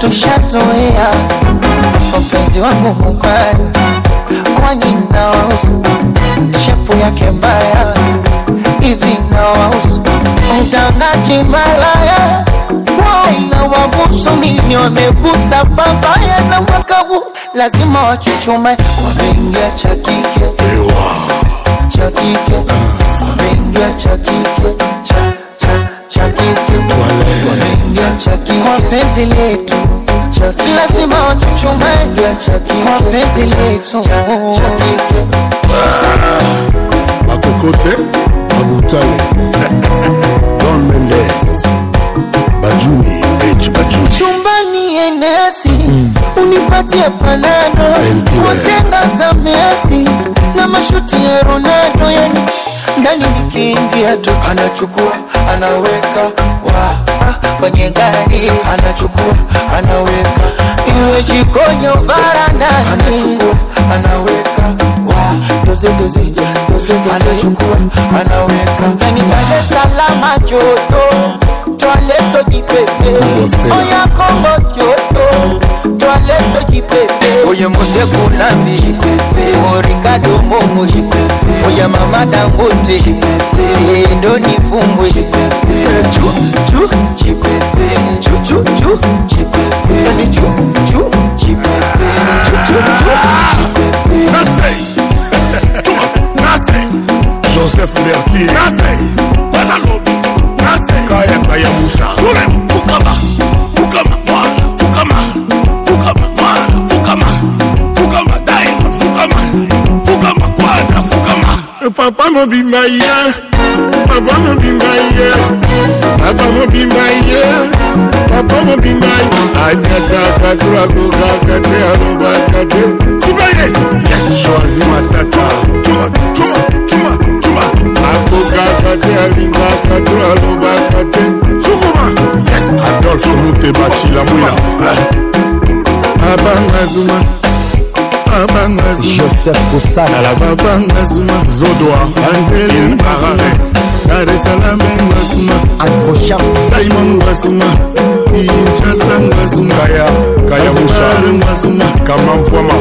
tushazoea mpenzi wangu mubaya kwani nawausu shepu yake mbaya hivi nawausu mtangaji malaya na wabusu nini wamegusa babaya na mwaka huu. Lazima wachuchume wameingia cha kike cha kike wameingia cha kike cha cha cha kike wameingia cha kike kwa penzi letu lazima wachuchume. Kwa penzi letu. Cha cha kike bakokote babutale don mendes bajuni h bajuni. Chumbani enesi unipatie panado. Wajenga za mesi na mashuti ya Ronaldo yani ndani nikiingia tu anachukua anaweka wa kwenye ah, gari anachukua anaweka iwe jikonyo varanda. Anachukua anaweka wa doze doze doze anachukua anaweka yani pale salama joto twaleso jipepe oya kombo joto. twaleso cipepe oye moseku nambi o ricardo momo oye mama dangote endoni fumbwe joseph mertier kayakaya musha tukaba papa mobimba ye. Papa mobimba ye. Papa mobimba ye. Papa mobimba anyataka turakokaka te alobaka te sibaye yes choisi matata. Chuma. Chuma. Chuma. Chuma. akokaka te alingaka to alobaka te sukuma. Yes. Adolphe muteba cilamwina abanga zuma mabanga zumala mabanga zuma zodwa angelin barare daresalame ngasuma daimon ngasuma kinchasa ngasuma kaya kaya mushar ngasuma kamamfwama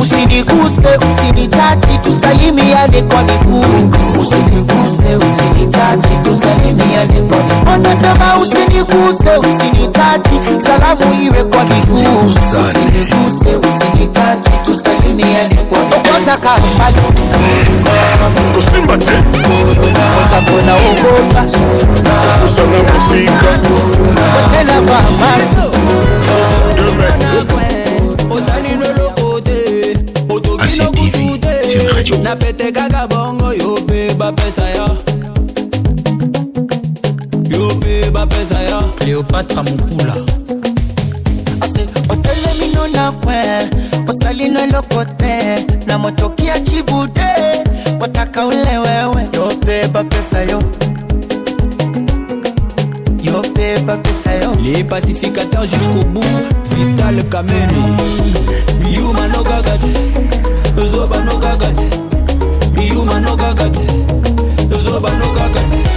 usiniguse usinitati tusalimiane kwa miguu. Usiniguse usiguse usinitaji salamu iwe kwa miguu usiguse usinitaji tusalimiane kwa okoza kambali kusimba te. Oza kona ogoka kusana muzika kosela famasi ACTV, c'est une radio. eza yo cléopatra mokula ase botaka ule wewe yo yo. Les pacificateurs jusqu'au bout. Vital kamene. Yuma nokaka te zoba nokaka te yuma nokaka te zoba nokaka te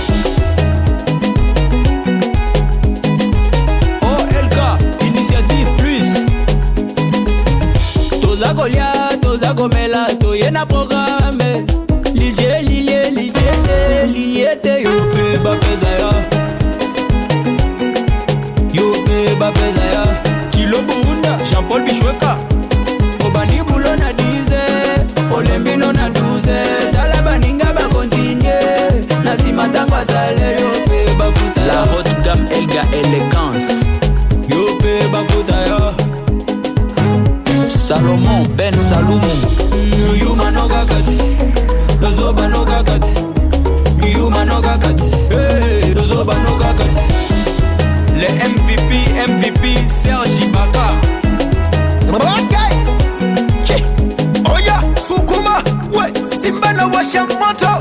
kolia toza komela toye na programe. Lilie lilie lilie te lilie te yo mpe bapeza ya. Yo mpe bapeza ya. Kilo buunda jean-paul bishweka obandi bulo na 10 olembino na 12 tala baninga bakontinue na nsima ntango asale yo mpe bafuta la haute gamme elga élégance Salomon Ben Salomon. Yuma no gagate Nozoba no gagate Yuma no gagate Nozoba Les MVP MVP Sergi Ibaka Okay Oya Sukuma. We Simba na washa moto.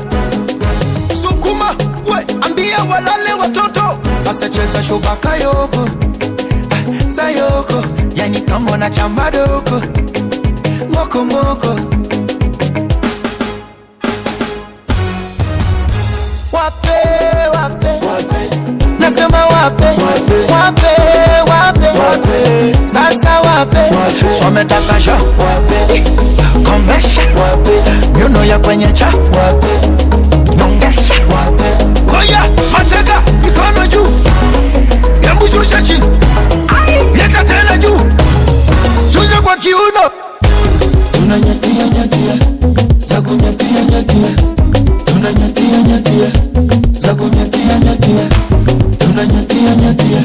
Sukuma. We Ambia walale watoto. Asacheza shubaka yoko. Ah, Sayoko. yani kama na chamba doko moko moko wape wape, wape. nasema wape. Wape. Wape, wape. sasa wape, wape. swametakasha wape. Komesha wape. Miuno ya kwenye cha. Wape. Nongesha. Wape. Koya mateka mikono juu. Yambushusha chini leta tena juu, tuzo kwa kiuno, tunanyatia nyatia. Za kunyatia nyatia, tunanyatia nyatia. Za kunyatia nyatia, tunanyatia nyatia.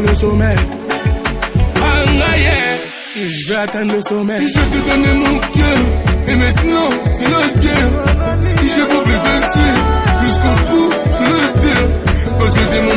atteindre le sommet. Je vais atteindre le sommet. Je te donné mon cœur, et maintenant, c'est la guerre. Je vais vous faire jusqu'au bout de la terre. Parce que t'es mon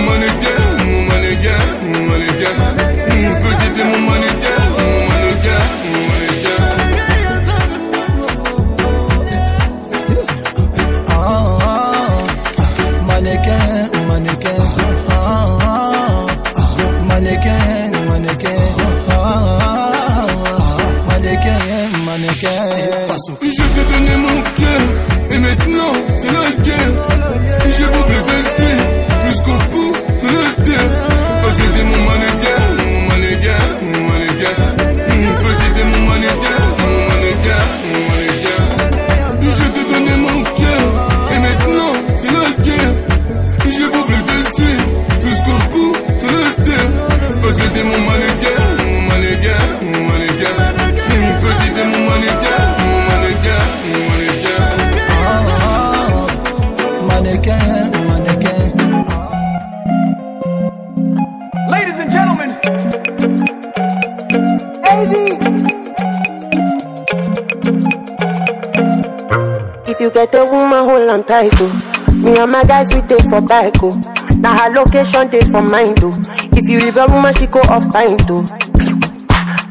on tight, oh. Me and my guys, we take for bike, oh. Now her location, take for mine, oh. If you leave a woman, she go off pint, oh.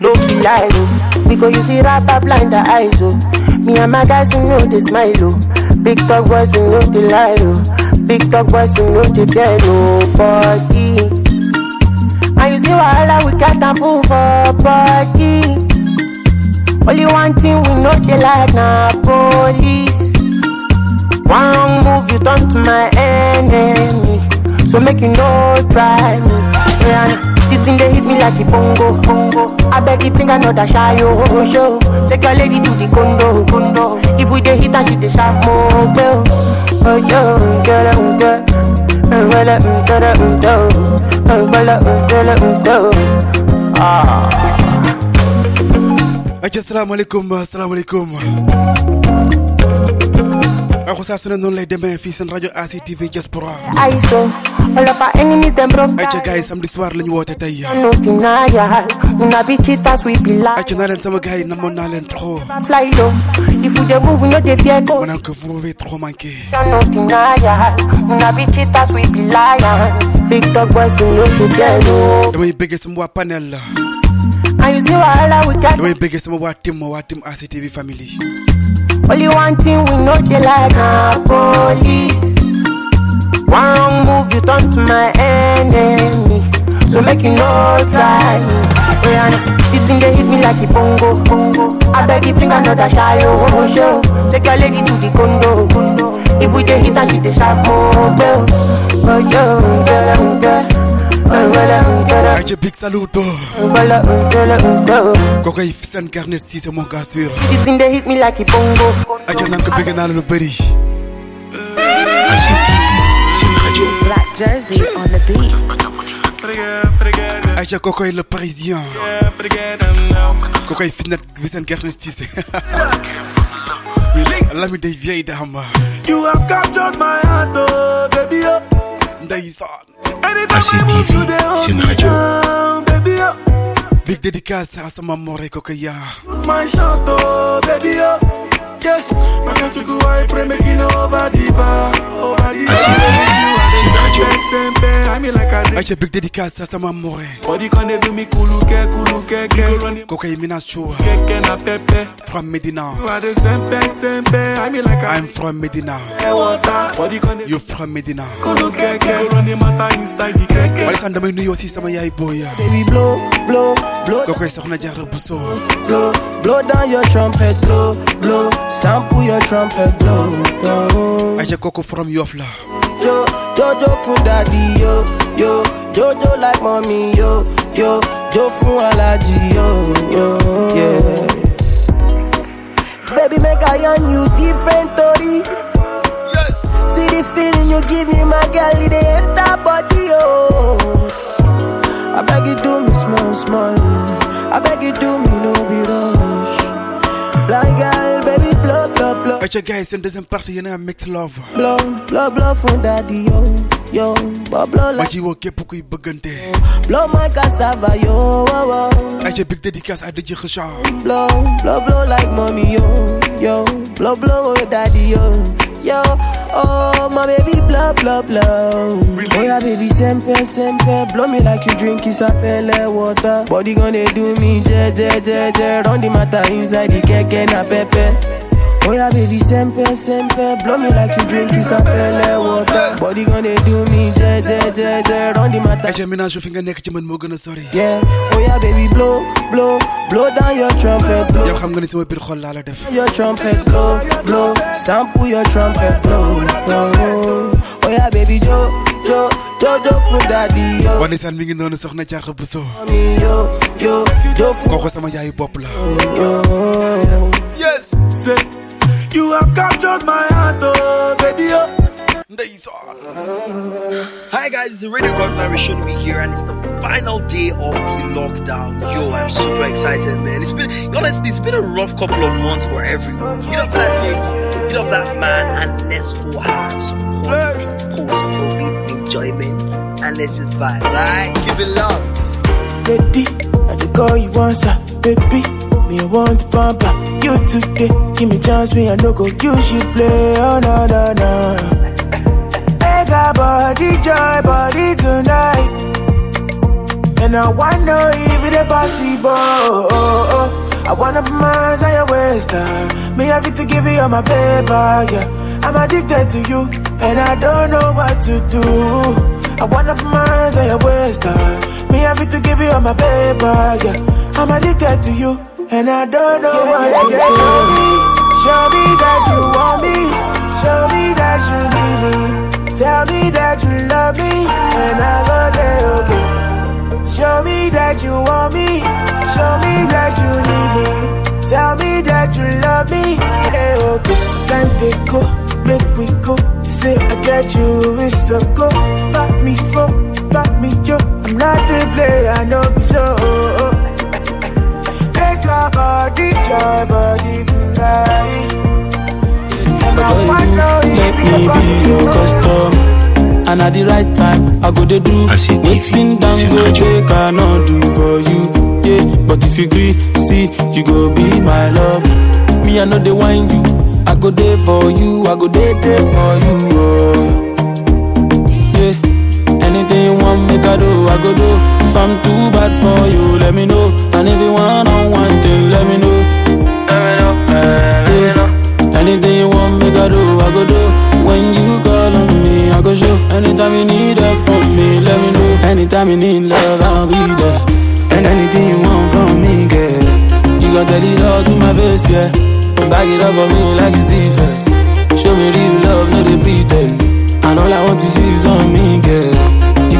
No be lie. Oh. Because you see rapper blind the eyes, oh. Me and my guys, we know they smile, oh. Big talk boys, we know they lie, oh. Big talk boys, we know they fear oh, nobody. And you see why wahala, we got a move for body. Only one thing we know they like na police. One wrong move, you turn to my enemy. So make you no try me. Yeah, the thing they hit me like a bongo, bongo. I beg you think I know that shy oh show. Take your lady to the condo, condo. If we dey hit and she dey sharp more. Oh yo, get it, get it. Well, get it, get it, Well, get it, Ah. aca asalaamaaleykum asalaamaaleykum waxu saa su ne noonu lay demee fii seen rajo ACTV Diaspora ISO, all of our enemies them broke aca gars yi samedi soir la ñu woote tey No denial, una be cheaters, we be like aca naa leen sama gars yi namoon naa leen trop fly low. If you dey move, no dey fear go. ma naan ko vous m'avez trop manqué una be cheaters, we be lions. Big dog boys, we no dey fear no. damay bëggee sama waa panel la And you see wahala we got. damay bëggee sama waa tim waa tim ACTV family Only one thing we know they like na police. One wrong move, you turn to my enemy. So make you no try me. Yeah, this thing they hit me like a bongo, bongo. I beg you bring another shy oh show. Take your lady to the condo, condo. If we dey hit and she dey sharp more, well. Oh yo, girl, um, girl. Oh, well, um, girl, um, aca big saluto well, girl, girl. kookoy seen carnet si c'est mon gars sûr This thing they hit me like a bongo. aca naan ko bëgg naa la lu bëri ACTV, seen rajo. Black jersey on the beat. aca kookoy le parisien kookoy fitnet bi seen carnet si lami day vieille dame You have captured my heart, oh baby, oh. ndeysaan ACTV seen radio. big dédicace à sama mor Kokoya. Yaa My shot, baby. Yeah, my country go I pray make it over the bar, over the bar. ACTV, seen rajo. Sempe, I mean like I drink. aca big dédicace à sama more Body can they do me kuluke, kuluke, ke. Go run it, kookoy Minas Chua keke na pepe. from Medina You are the sempe, sempe, I mean like I I'm from Medina drink water. Body can they you from Medina kuluke, ke. Go run the matter inside the keke. wala san damay nuyoo si sama yaay booya Baby, blow, blow, blow, kookoy soxna Jaara Buso blow, blow down your trumpet, blow, blow, sample your trumpet, blow, aca kooku from Yoff la. Yo, Jojo for daddy, yo, yo, Jojo like mommy, yo, yo, Jo for allergy, yo, yo, yeah. Baby, make I on you different, Tori. yes. See the feeling you give me, my girl, it dey enter body, gars yi seen deuxième partie yéen mix love. Blow, blow, blow from daddy, yo, yo, but blow ma like ci woo képp blow my cassava, yo, wow, wow. aca big dédicace à DJ Kheucha blow, blow, blow like mommy, yo, yo, blow, blow, oh daddy, yo, yo, oh my baby, blow, blow, blow. Oh yeah, baby, sempe, sempe, blow me like you drink isapele water. Body gonna do me, je, je, je, je, run the matter inside the keke na pepe. Oh yeah, baby, sempe, sempe, blow me like you drink isapele water. Body gonna do me, je, je, je, je, run the matter. aca ménage fi nga nekk ci man moo gën a sori Yeah, oh yeah, baby, blow, blow, blow down your trumpet, blow. yow xam nga ni sama biir xol laa la def. Your trumpet blow, blow, sample your trumpet blow, blow. Oh yeah, baby, Jo, Jo, Jojo for daddy, yo, wane saan mi ngi noonu soxna Jaara Buso mommy, yo, yo, Jo for kooku sama yaayu bopp la yo. yes. Say, you have captured my heart, oh baby, oh. ndeysaan Hi guys, it's Radio Godman Rashid be here and it's the final day of the lockdown. Yo, I'm super excited, man. It's been honestly, it's been a rough couple of months for everyone. Get up that baby, get up that man, and let's go have some post-COVID enjoyment and let's just vibe, right? Give it love. Baby, I the call you once, uh, baby. Me, I want pamper you today. Give me chance, me, I no go use you play. Oh, no, no, no. Make our body joy, body tonight. And I wanna if it's possible. Oh, oh, oh. I wanna put my hands on your waist. Uh. Me have to give you all my paper, yeah. I'm addicted to you, and I don't know what to do. I wanna put my hands on your waist. Uh. Me have to give you all my paper, yeah. I'm addicted to you, and I don't know what to do. Show me, show me that you want me. Show me that you need me. Tell me that you love me, and I go there, okay. Show me that you want me. Show me that you need me. Tell me that you love me. Hey, okay. Time to go, make we go. Say I get you, it's a go. Back me for, back me yo. I'm not the player, I know so. Make your body, your body tonight. And I wanna Let me be your custom. And at the right time, I go to do Waiting down go take cannot do for you. Yeah, but if you agree, see, you go be my love. Me, I know they wind you. I go there for you, I go there, there for you. Oh. Yeah, anything you want, make I do, I go do. If I'm too bad for you, let me know. And if you want on one thing, let me know. Let me eh, Yeah, anything you want, make I do, I go do. When you call on me, I go show. Anytime you need help from me, let me know. Anytime you need love, I'll be there. And anything you want from me, girl, you gon' tell it all to my face, yeah. And back it up for me like it's defense. Show me real love, no they pretend. And all I want to see is on me, girl.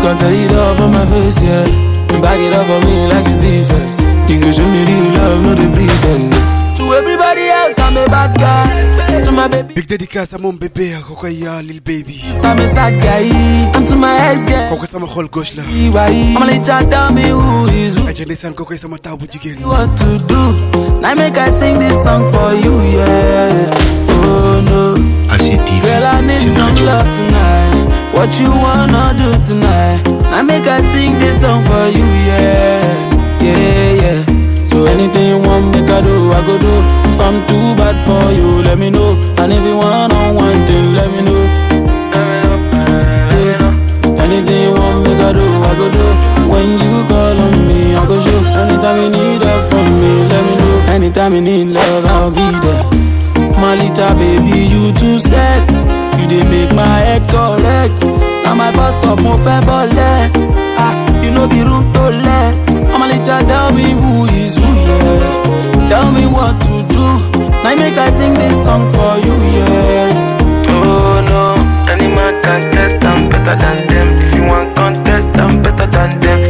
You gon' tell it all from my face, yeah. And back it up for me like it's defense. You can show me real love, no they pretend. To everybody else, I'm a bad guy. To my baby. Big dédicace à mon bébé, à quoi ya, Lil Baby. I'm a sad guy. And to my ex girl. Koko sama xol gauche la. I'm a try tell me who is who. Aja ndeysaan koko sama taw bu jigéen. What to do? Now I make I sing this song for you, yeah. No. ACTV, Girl, I need une some love tonight. What you wanna do tonight? Now make I sing this song for you, yeah. Yeah, yeah. So anything you want, make I do, I go do. If I'm too bad for you, let me know. And if you want on one thing, let me know. Yeah. Anything you want, make I do, I go do. When you call on me, I go show. Anytime you need help from me, let me know. Anytime you need love, I'll be there. My little baby, you too set. You did make my head correct. Now my bus stop, mo fẹ́ bọ́lẹ̀. Ah, you know be room to let. Little tell me who is who, yeah. Tell me what to do. Now make I sing this song for you, yeah. Oh no, any man can test, I'm better than them. If you want contest, I'm better than them.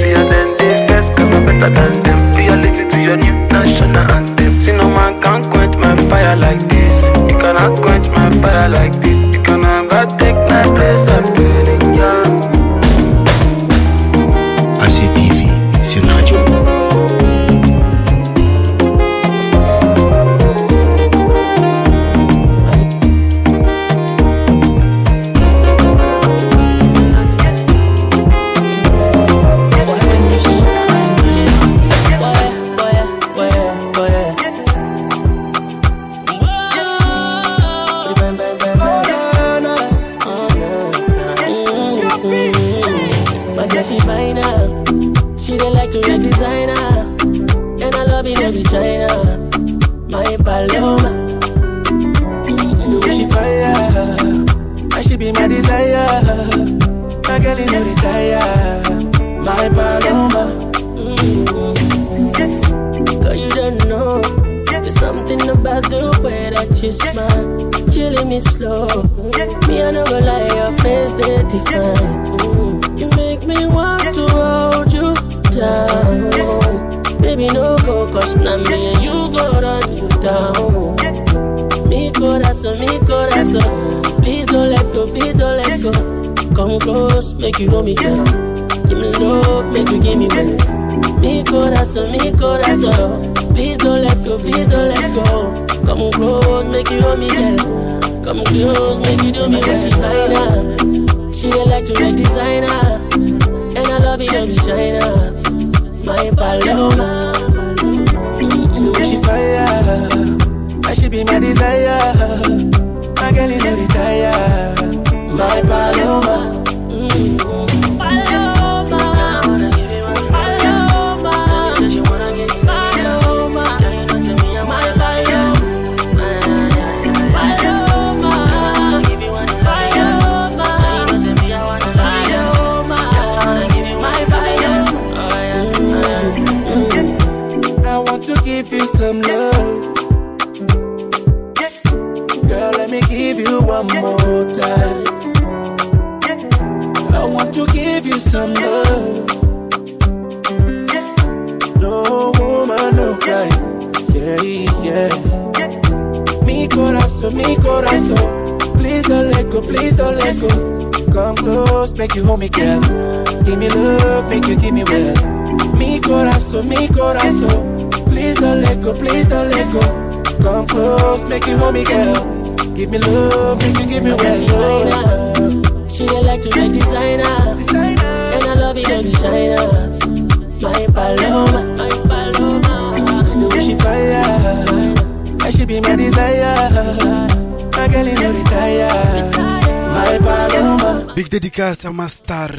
Star.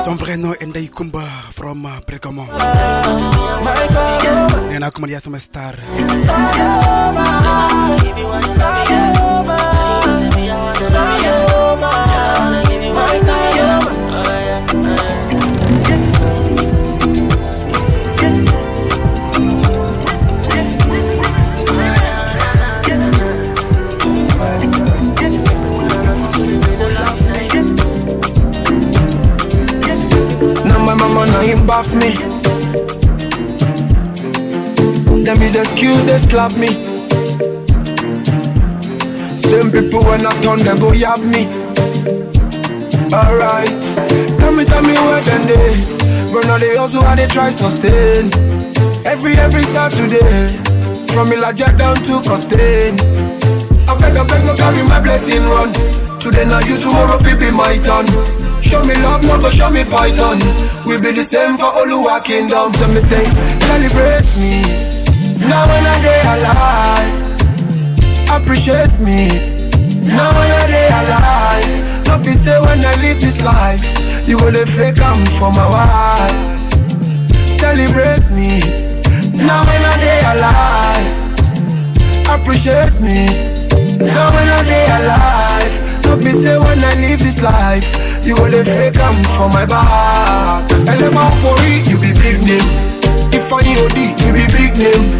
Son vrai nom est Ndeye Kumba from uh, Bregamon. Nee naa ko man star. Slap me. Same people when I turn they go yab me. Alright, tell me tell me where then they. But now they also how they try sustain. Every every Saturday, from Ilaja down to Costain. I beg I beg no carry my blessing run. Today now you tomorrow fi be my turn. Show me love, no go show me python. We be the same for Oluwa kingdom. So me say, celebrate me. Now when I day alive, appreciate me. Now when I day alive, not be say when I live this life, you go to fake I'm for my wife. Celebrate me. Now when I day alive, appreciate me. Now when I day alive, not be say when I live this life, you go to fake I'm for my back. Element for it, you be big name. If I OD, you be big name.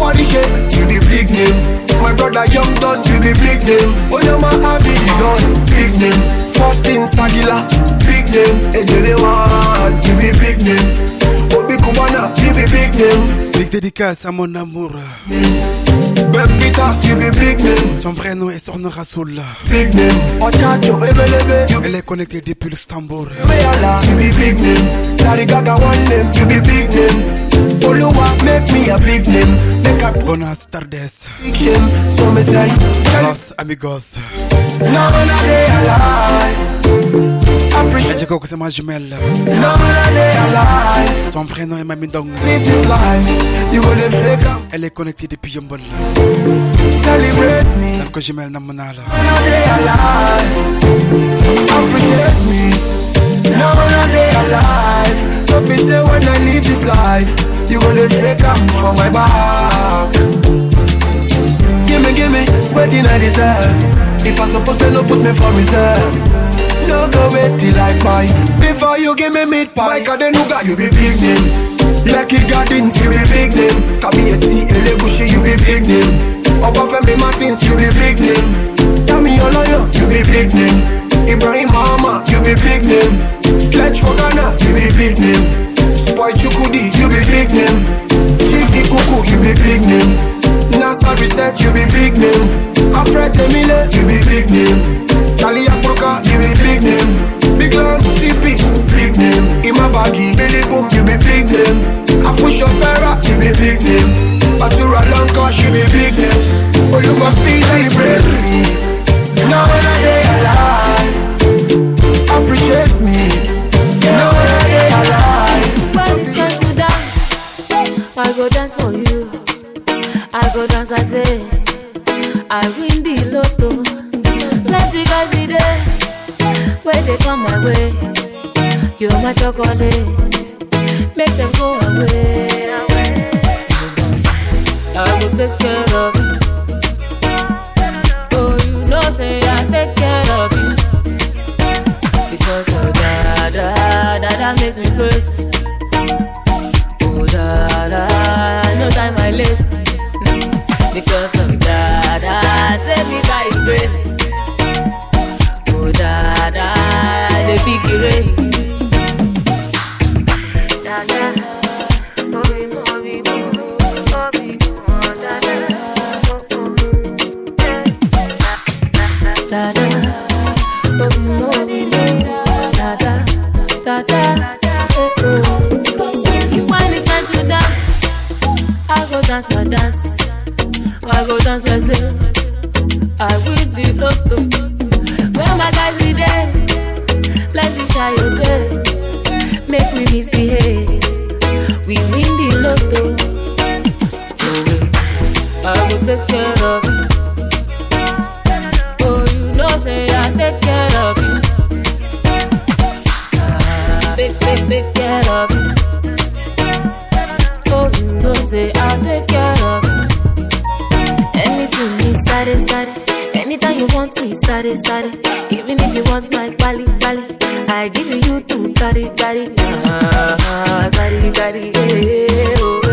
Shape, you be big name. My brother Young Don, you be big name. Oh, Oyama Abi the Don, big name. First in Sagila, big name. Ejele One, you be big name. Oh, Obi Cubana, you be big name. Big dédicace à mon amour. Ben Peters, you be big name. Son vrai nom est Sorno Rasoul. Big name. Ochacho, Ebelebe, Elle est connectée depuis le Stambour. Reala, you be big name. Daddy Gaga one name, you be big name. Oluwa make me a big name. Make a Buenas tardes. big shame. So me say, Los amigos. Ajiko kusema jumelle Son vrai nom est Mamindong Elle est connectée depuis Yombol Dame que jumelle n'a monala Appreciate me. Now I'm alive be when I leave this life. You will take I'm for my back. Gimme, gimme, what I deserve? If I supposed to put me for reserve. No go wait till I buy Before you give me meat pie Mike Adenuga, you be big name Lucky Gardens, you be big name Kabiyesi Elegushi, you be big name Obafemi Martins, you be big name Tami Oloyo, you be big name Ibrahim Mahama, you be big name Sledge for Ghana, you be big name Spoy Chukudi, you be big name Chief Ikuku, you be big name NASA Reset, you be big name Alfred Emile, you be big name Charlie Apruka, you be big name. Big Lamb CP, big name. Imabagi, Billy Boom, you be big name. Afusho Vera, you be big name. Batura Lanka, you be big name. Oluma please celebrate me. Now when I day alive Appreciate me. Now when I day alive When it's time to dance, I go dance for you. I go dance like say I win the lotto. Guys be there, where they come my way. You're my chocolate, make them go away. I will take care of you. Oh, you know, say I take care of you. Because oh, da da da da make me crazy. Oh, da da, no time I lace. Because of da da, save me by grace. To? I I win the lotto. When my guys be there, you there. Make me misbehave. We win the lotto. I will take care of you. Oh, you know say I take care of you. Ah, take, take, take care of you. Oh, you know say I take care of you. Anything sare sare. Anytime you want me sare sare. Even if you want my bali bali, I give you to carry carry. Ah, carry carry. Eh, oh, eh. Ah,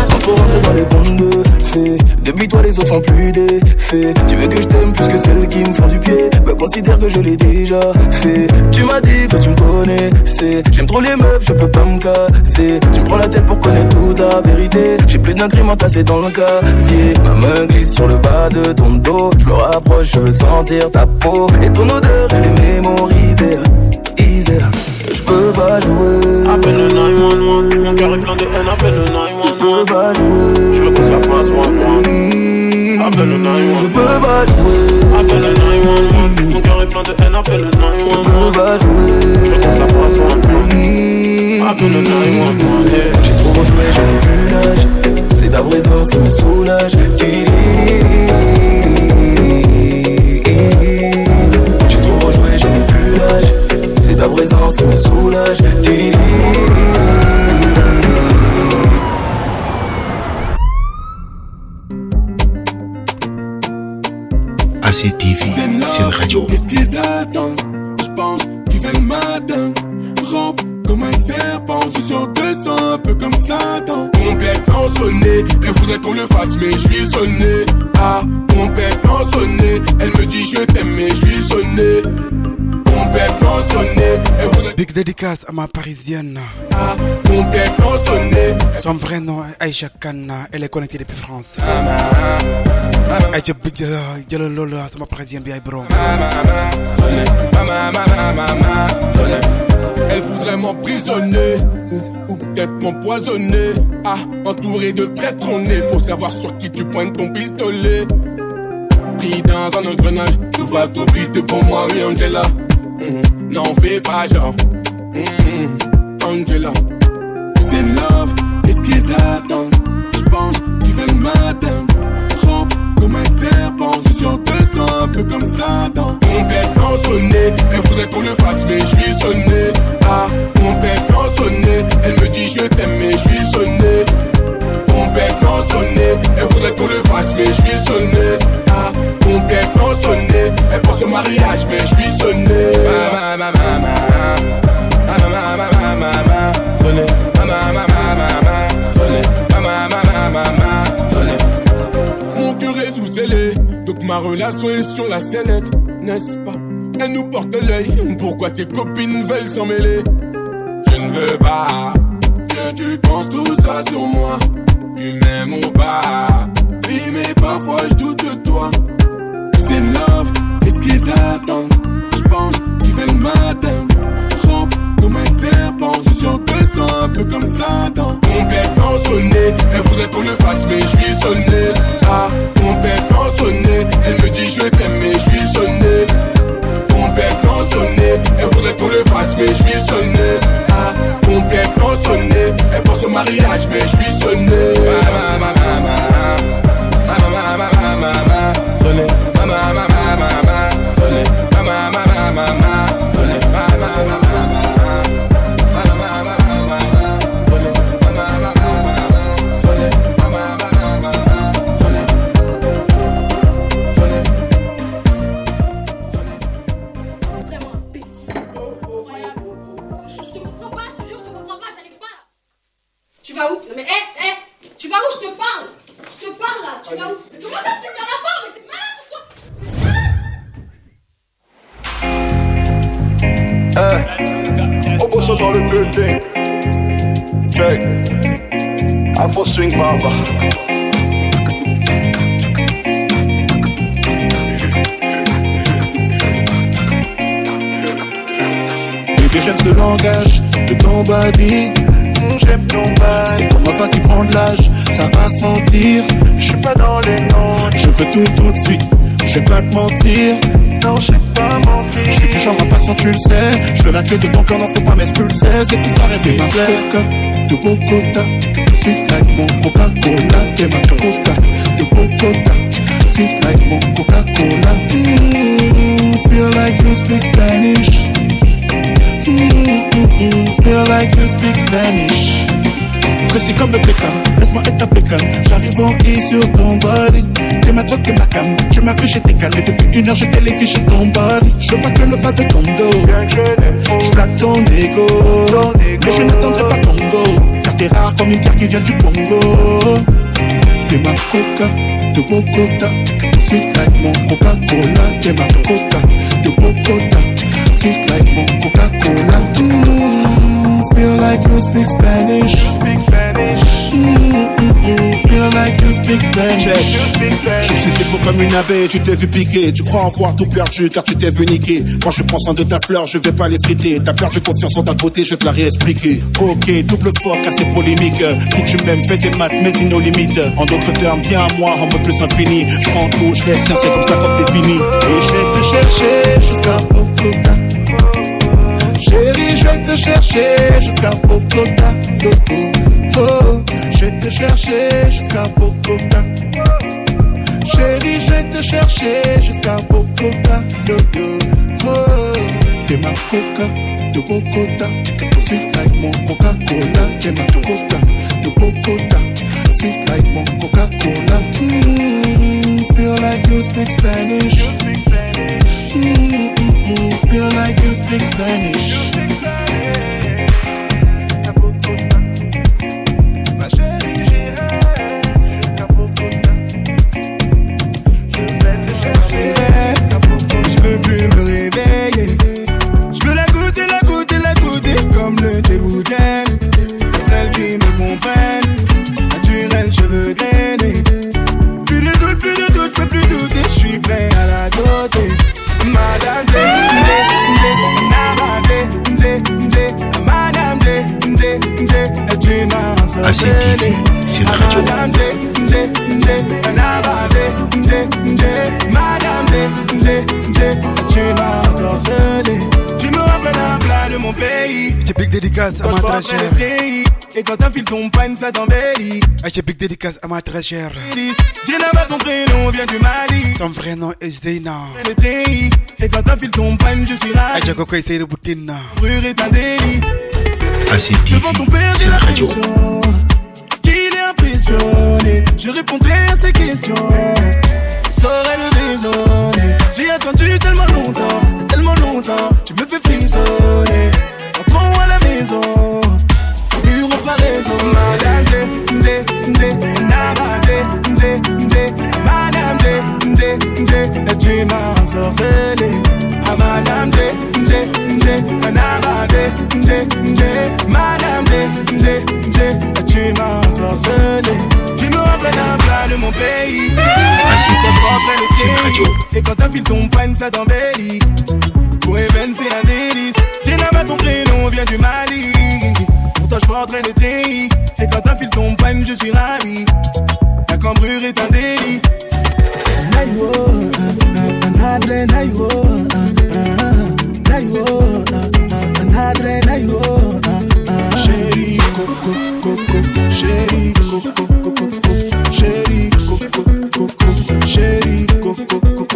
Sans pour rentrer dans les contes de fées. Depuis toi les autres font plus d'effet Tu veux que je t'aime plus que celles qui me font du pied considère que je l'ai déjà fait. Tu m'as dit que tu me connaissais. J'aime trop les meufs, je peux pas me casser. Tu me prends la tête pour connaître toute la vérité. J'ai plus d'incréments tassés dans le casier. Ma main glisse sur le bas de ton dos. Je me rapproche, je veux sentir ta peau. Et ton odeur, je l'ai mémorisée. Easy. Je peux pas jouer. Appelle le 911, mon cœur est plein de haine, appelle le 911. Je peux pas jouer. Je veux qu'on se la fasse moi moi. Appelle le 911. Je peux pas jouer Appelle le 911, mon cœur est plein de haine, appelle le 911. Je peux pas jouer Je veux qu'on se la. Appelle le 911, yeah. J'ai trop rejoué, je n'ai plus l'âge C'est ta présence qui me soulage J'ai trop rejoué, je n'ai plus l'âge C'est ta présence qui me soulage ACTV, c'est une radio. Qu'est-ce qu'ils attendent? Je pense qu'il fait le matin. Rampe comme un serpent, je suis sûr un peu comme Satan. Complètement sonné, elle voudrait qu'on le fasse, mais je suis sonné. Ah, complètement sonné, elle me dit je t'aime, mais je suis sonné. Complètement sonné, elle voudrait. Big dédicace à ma parisienne. Ah, complètement sonné. Son vrai nom est Aïcha Kanna. Elle est connectée depuis France. Aïcha Big Yellow Lola, c'est ma parisienne, bien bro. Elle voudrait m'emprisonner ou, ou peut-être m'empoisonner. Ah, entouré de traîtres, on est. Faut savoir sur qui tu pointes ton pistolet. Pris dans un engrenage, tout va tout vite pour moi, oui, Angela. Mm-hmm. Non, fais pas genre. Angela. C'est une love, qu'est-ce qu'ils attendent? J'pense qu'ils veulent m'atteindre. Rampe comme un serpent, sur deux sens, un peu comme Satan. Complètement sonné, elle voudrait qu'on le fasse, mais je suis sonné. Ah, complètement sonné, elle me dit je t'aime, mais je suis sonné. Complètement sonné, elle voudrait qu'on le fasse, mais je suis sonné. Ah, complètement sonné. Elle pense au mariage, mais je suis sonné. Ma, ma, ma, ma, ma. Ma. Sonné. Ma, ma. Sonné. Sonné. Mon cœur est sous scellé. Donc ma relation est sur la sellette, n'est-ce pas? Elle nous porte l'œil. Pourquoi tes copines veulent s'en mêler? Je ne veux pas que tu penses tout ça sur moi. Tu m'aimes ou pas? Oui, mais parfois je doute de toi. It's in love qu'est-ce qu'ils attendent? Je pense qu'ils veulent m'atteindre. Rampe comme un serpent, je suis sont un peu comme Satan. Complètement sonné, elle voudrait qu'on le fasse, mais je suis sonné. Ah, complètement sonné, elle me dit je t'aime, mais je suis sonné. Complètement sonné, elle voudrait qu'on le fasse, mais je suis sonné. Ah, complètement sonné, elle pense au mariage, mais je suis sonné. Ma, ma, swing. Bébé j'aime ce langage de ton body J'aime ton body. C'est comme un qui prend de l'âge, ça va sentir Je suis pas dans les noms. Je veux tout tout de suite, je vais pas te mentir Non, je pas mentir. Je suis du genre impatient, tu le sais Je veux la clé de ton cœur, n'en faut pas m'expulser Cette histoire est T'es ma coca de Bogota Sweet like mon Coca-Cola T'es ma coca de Bogota Sweet like mon Coca-Cola mm, Feel like you speak Spanish mm, Feel like you speak Spanish Précis comme le Beckham, laisse-moi être ta bécane J'arrive en I sur ton body T'es ma drogue, t'es ma cam Tu m'as vu, j'étais calé Depuis une heure, j'étais légué sur ton body Je veux pas que le bas de ton dos Je flatte ton ego Mais je n'attendrai pas ton go comme une carte qui vient du Congo. T'es ma coca de Bogota. Sweet like mon Coca-Cola. T'es ma coca de Bogota. Sweet like mon Coca-Cola. Mm, Feel like you speak Spanish. Mm, mm, c'est beau comme une abeille, tu t'es vu piquer. Tu crois avoir tout perdu car tu t'es vu niquer. Moi je prends soin de ta fleur, je vais pas les friter. T'as perdu confiance en ta beauté, je te la réexpliquer. Ok, double fuck, assez polémique. Si tu m'aimes, fais des maths, mais nos limites. En d'autres termes, viens à moi, rends-moi plus infini. Je prends tout, je laisse c'est comme ça quand t'es fini. Et je vais te chercher jusqu'à Bogota Chérie, je vais te chercher jusqu'à Bogota oh, oh, oh. Je te chercher jusqu'à Bogota. Chérie, je vais te chercher jusqu'à Bogota. Yo, yo, oh. Ma coca de Bogota. Sweet like mon Coca-Cola. T'es ma coca de Bogota. Sweet like mon Coca-Cola. Mm, Feel like you speak Spanish. Mm, mm, mm, Feel like you speak Spanish Tu me rappelles un plat de mon pays. Dédicace à Quand ma je très chère. Et quand t'enfiles ton pagne, ça t'embellit. J'ai big dédicace à ma très chère. Jenna, ton prénom vient du Mali. Son vrai nom est Zeyna. Et quand t'enfiles ton pagne, je suis ravi. Aja Koko essaye de Boutina. Brûler est un délit. Ton père, c'est la radio. Je répondrai à ces questions. Saurais le raisonner. J'ai attendu tellement longtemps, tellement longtemps. Tu me fais frissonner. Entrons à la maison. Au bureau par raison. Madame Ndé, Ndé, Ndé, Nabadé, Ndé, Ndé. Madame Ndé, Ndé, Ndé. Tu m'as sorcelé. Madame Ndé, Ndé, Ndé. Nabadé, Ndé, Ndé. Madame Ndé, Ndé, Ndé. Tu m'as ensorcelé. Tu me rappelles un plat de mon pays. radio. Et quand t'enfiles ton pagne, ça t'embellit. Pour Even, c'est un délice. Jenna, ton prénom vient du Mali. Pour toi, je porterai le treillis. Et quand t'enfiles ton pagne, je suis ravi. La cambrure est un délit. Naïwo, nadre, naïwo, naïwo, nadre, naïwo. Chérie, coco, coco, chérie, coco, coco, chérie, coco, coco, chérie, coco, coco,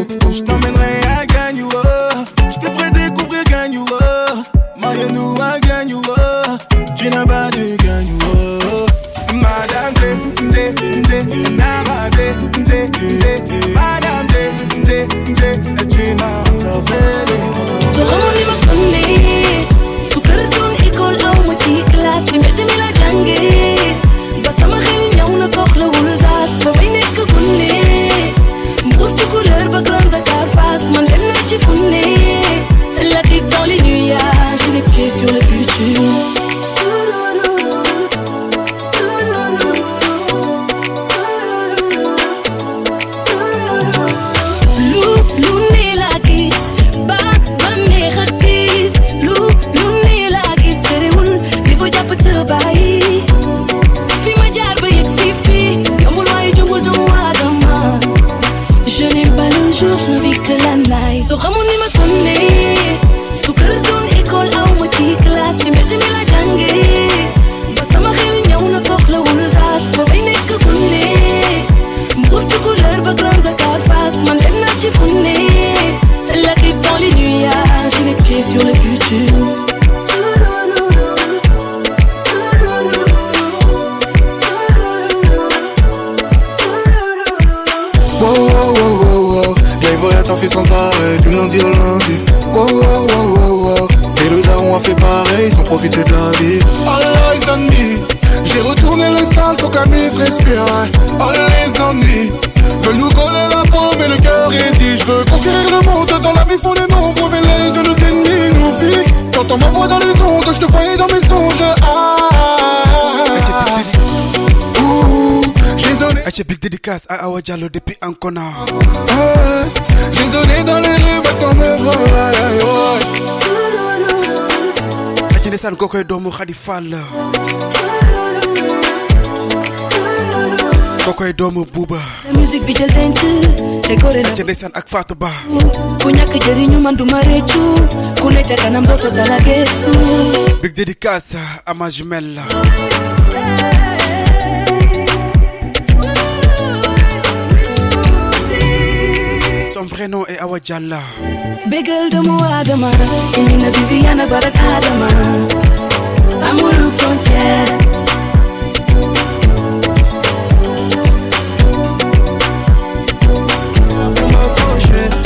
Diallo depuis Ancona. Hey, eh, désolé dans les rues, va me voir là. Adjene San Kokoy Domo Khadifal. Kokoy Domo Bouba. Musique Bidjel Dentu, c'est Corée. Adjene San ak Fatou Ba? Ku ñak ne la. Big dédicace à ma jumelle. Son vrai nom est Awa Diallo. bégal doomu aadama indi na Viviane Barak Adama amul frontière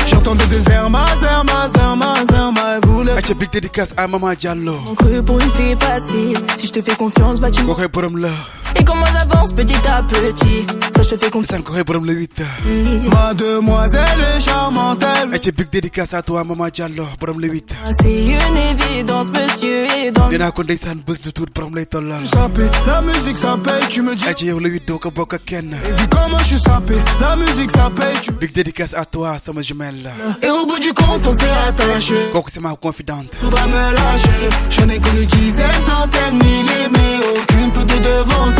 J'entends des déserts, ma zère, ma zère, ma zère, ma voulait. Big dédicace à Maman Diallo. cru pour une fille facile si je te fais confiance vas-tu kookoy borom la. Et comment j'avance petit à petit? Quand je te fais confiance ndeysaan kookoy borom la 8. Ma demoiselle est charmante, elle. Ache big dédicace à toi Maman Diallo borom la 8. c'est une évidence monsieur et dans nee naa ko ndeysaan bés du tuut borom lay tollal. Sapé, la musique ça paye, tu me dis. Ache yow la 8 doo ko bokk ak kenn. Et vu comment je suis sapé, la musique ça paye, tu Big dédicace à toi sama jumelle. Et au bout du compte, on s'est attaché. kooku c'est ma confidente. Faudra me lâcher. Je n'ai connu dizaines, centaines, milliers, mais aucune peut te devancer.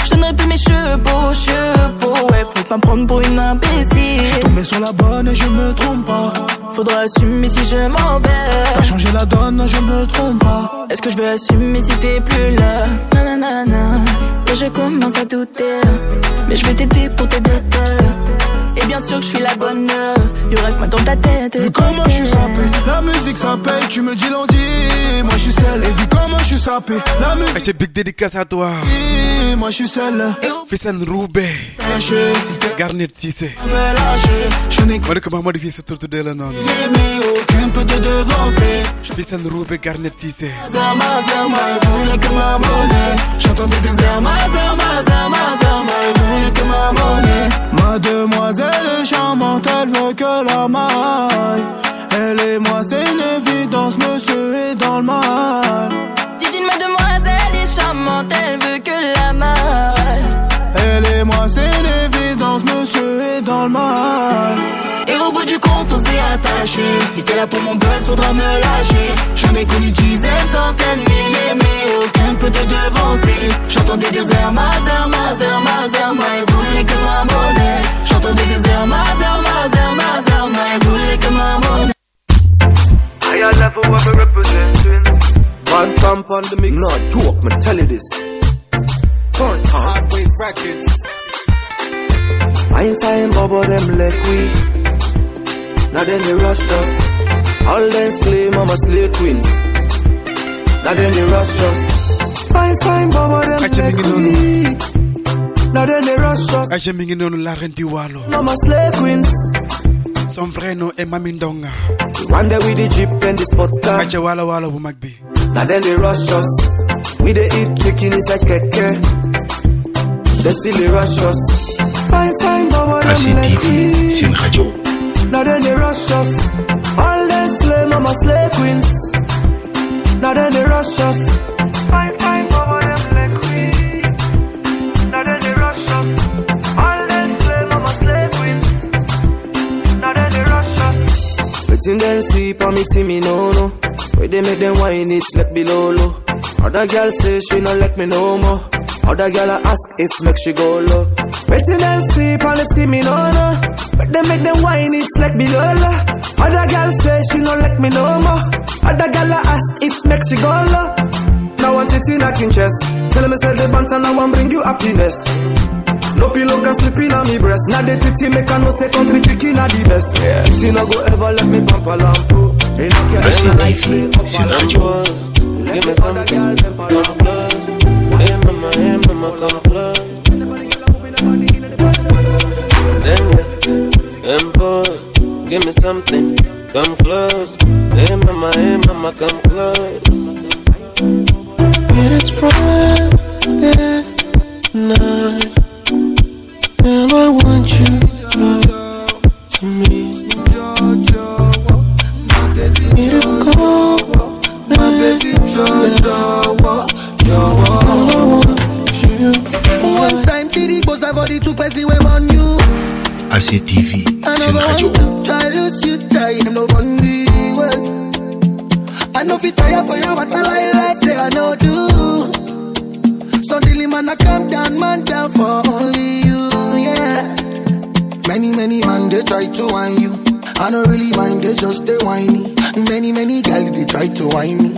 Je donnerai plus mes chevaux, chevaux, ouais faut pas me prendre pour une imbécile. Tombé sur la bonne et je me trompe pas. Faudra assumer si je m'en T'as vais changé la donne, je me trompe pas. Est-ce que je vais assumer si t'es plus là? Nanana, et je commence à douter Mais je vais t'aider pour tes Et bien sûr que je suis la bonne Y'aurait que moi dans ta tête Vu comment je suis sapé, la musique ça paye, tu me dis lundi. Moi je suis seul, et vu comment je suis sapé, la musique. Ache big dédicace à toi. Moi je suis si t'es Garnet Cissé. me lâcher, je n'ai ko maa modifié sa tur tuddee la mais aucune peut te devancer. Fissen Roubé Garnet Cissé. Zama, zama, elle voulait que ma monnaie. J'entendais des mazar, elle voulait que ma monnaie. Ma demoiselle est charmante, elle veut que la maille. Elle et moi, c'est une évidence, monsieur est dans le mal. Didine, ma demoiselle est charmante, elle veut que la maille. Elle et moi, c'est une évidence, monsieur est dans le mal. Et au bout du on s'est attaché. Si t'es là pour mon buzz, faudra me lâcher. J'en ai connu dizaines, centaines, milliers, mais aucun peut te devancer. J'entendais des airs, mazar, mazar, moi, elle voulait que ma monnaie. J'entendais des airs, mazar, mazar, moi, elle voulait que ma monnaie. I love who I'm representing. On the mix. No joke, man, tell you this. Turn time. Heartbreak Records. I find bubble them like we. Now then they rush us. All them slay mama slay queens. Now then they rush us. Fine, fine bubble them like we. Now then they rush us. aca mi ngi noonu la reine du waalo Mama slay queens. son vrai nom est Mami Ndonga One day with the jeep and the sports car. aca waalo waalo bu mag bi Now then they rush us. We they eat chicken is a keke. They still they rush us. Fine, fine, bubble them ACTV, like we. c'est une radio. Now then they rush us. All them slay mama slay queens. Now then they rush us. Fine, fine, bubble them like we. Now then they rush us. All them slay mama slay queens. Now then they rush us. Waiting then see for me see me no no. Where they make them whine it like below low. Other girl say she not like me no more. Other girl I ask if make she go low. Waiting then see for me see me no no. But they make them whine it like below low. Other girl say she not like me no more. Other girl I ask if make she go low. Now want it in a king chest. Tell me say the bant and I want bring you happiness. No pillow can sleep in on me breast. Now the titty make a no say country chicken are the best. Yeah. Titty no go ever let me pump a lampo. Oh. They knock your head and like say up c'est une radio. Give me something, Hey mama, come close. Then yeah, impose. Give me something, come close. Hey mama, hey mama, come close. It is Friday night, and I want you to me. It is cold, my baby, One boss a body to press the on you. I c'est une never radio. want to try lose you, try him no well. I know fit tire for you, but I lie like say I know do. Suddenly man I calm down, man down for only you, yeah. Many many man they try to whine you. I don't really mind, they just they whiny. Many many gal they try to whine me.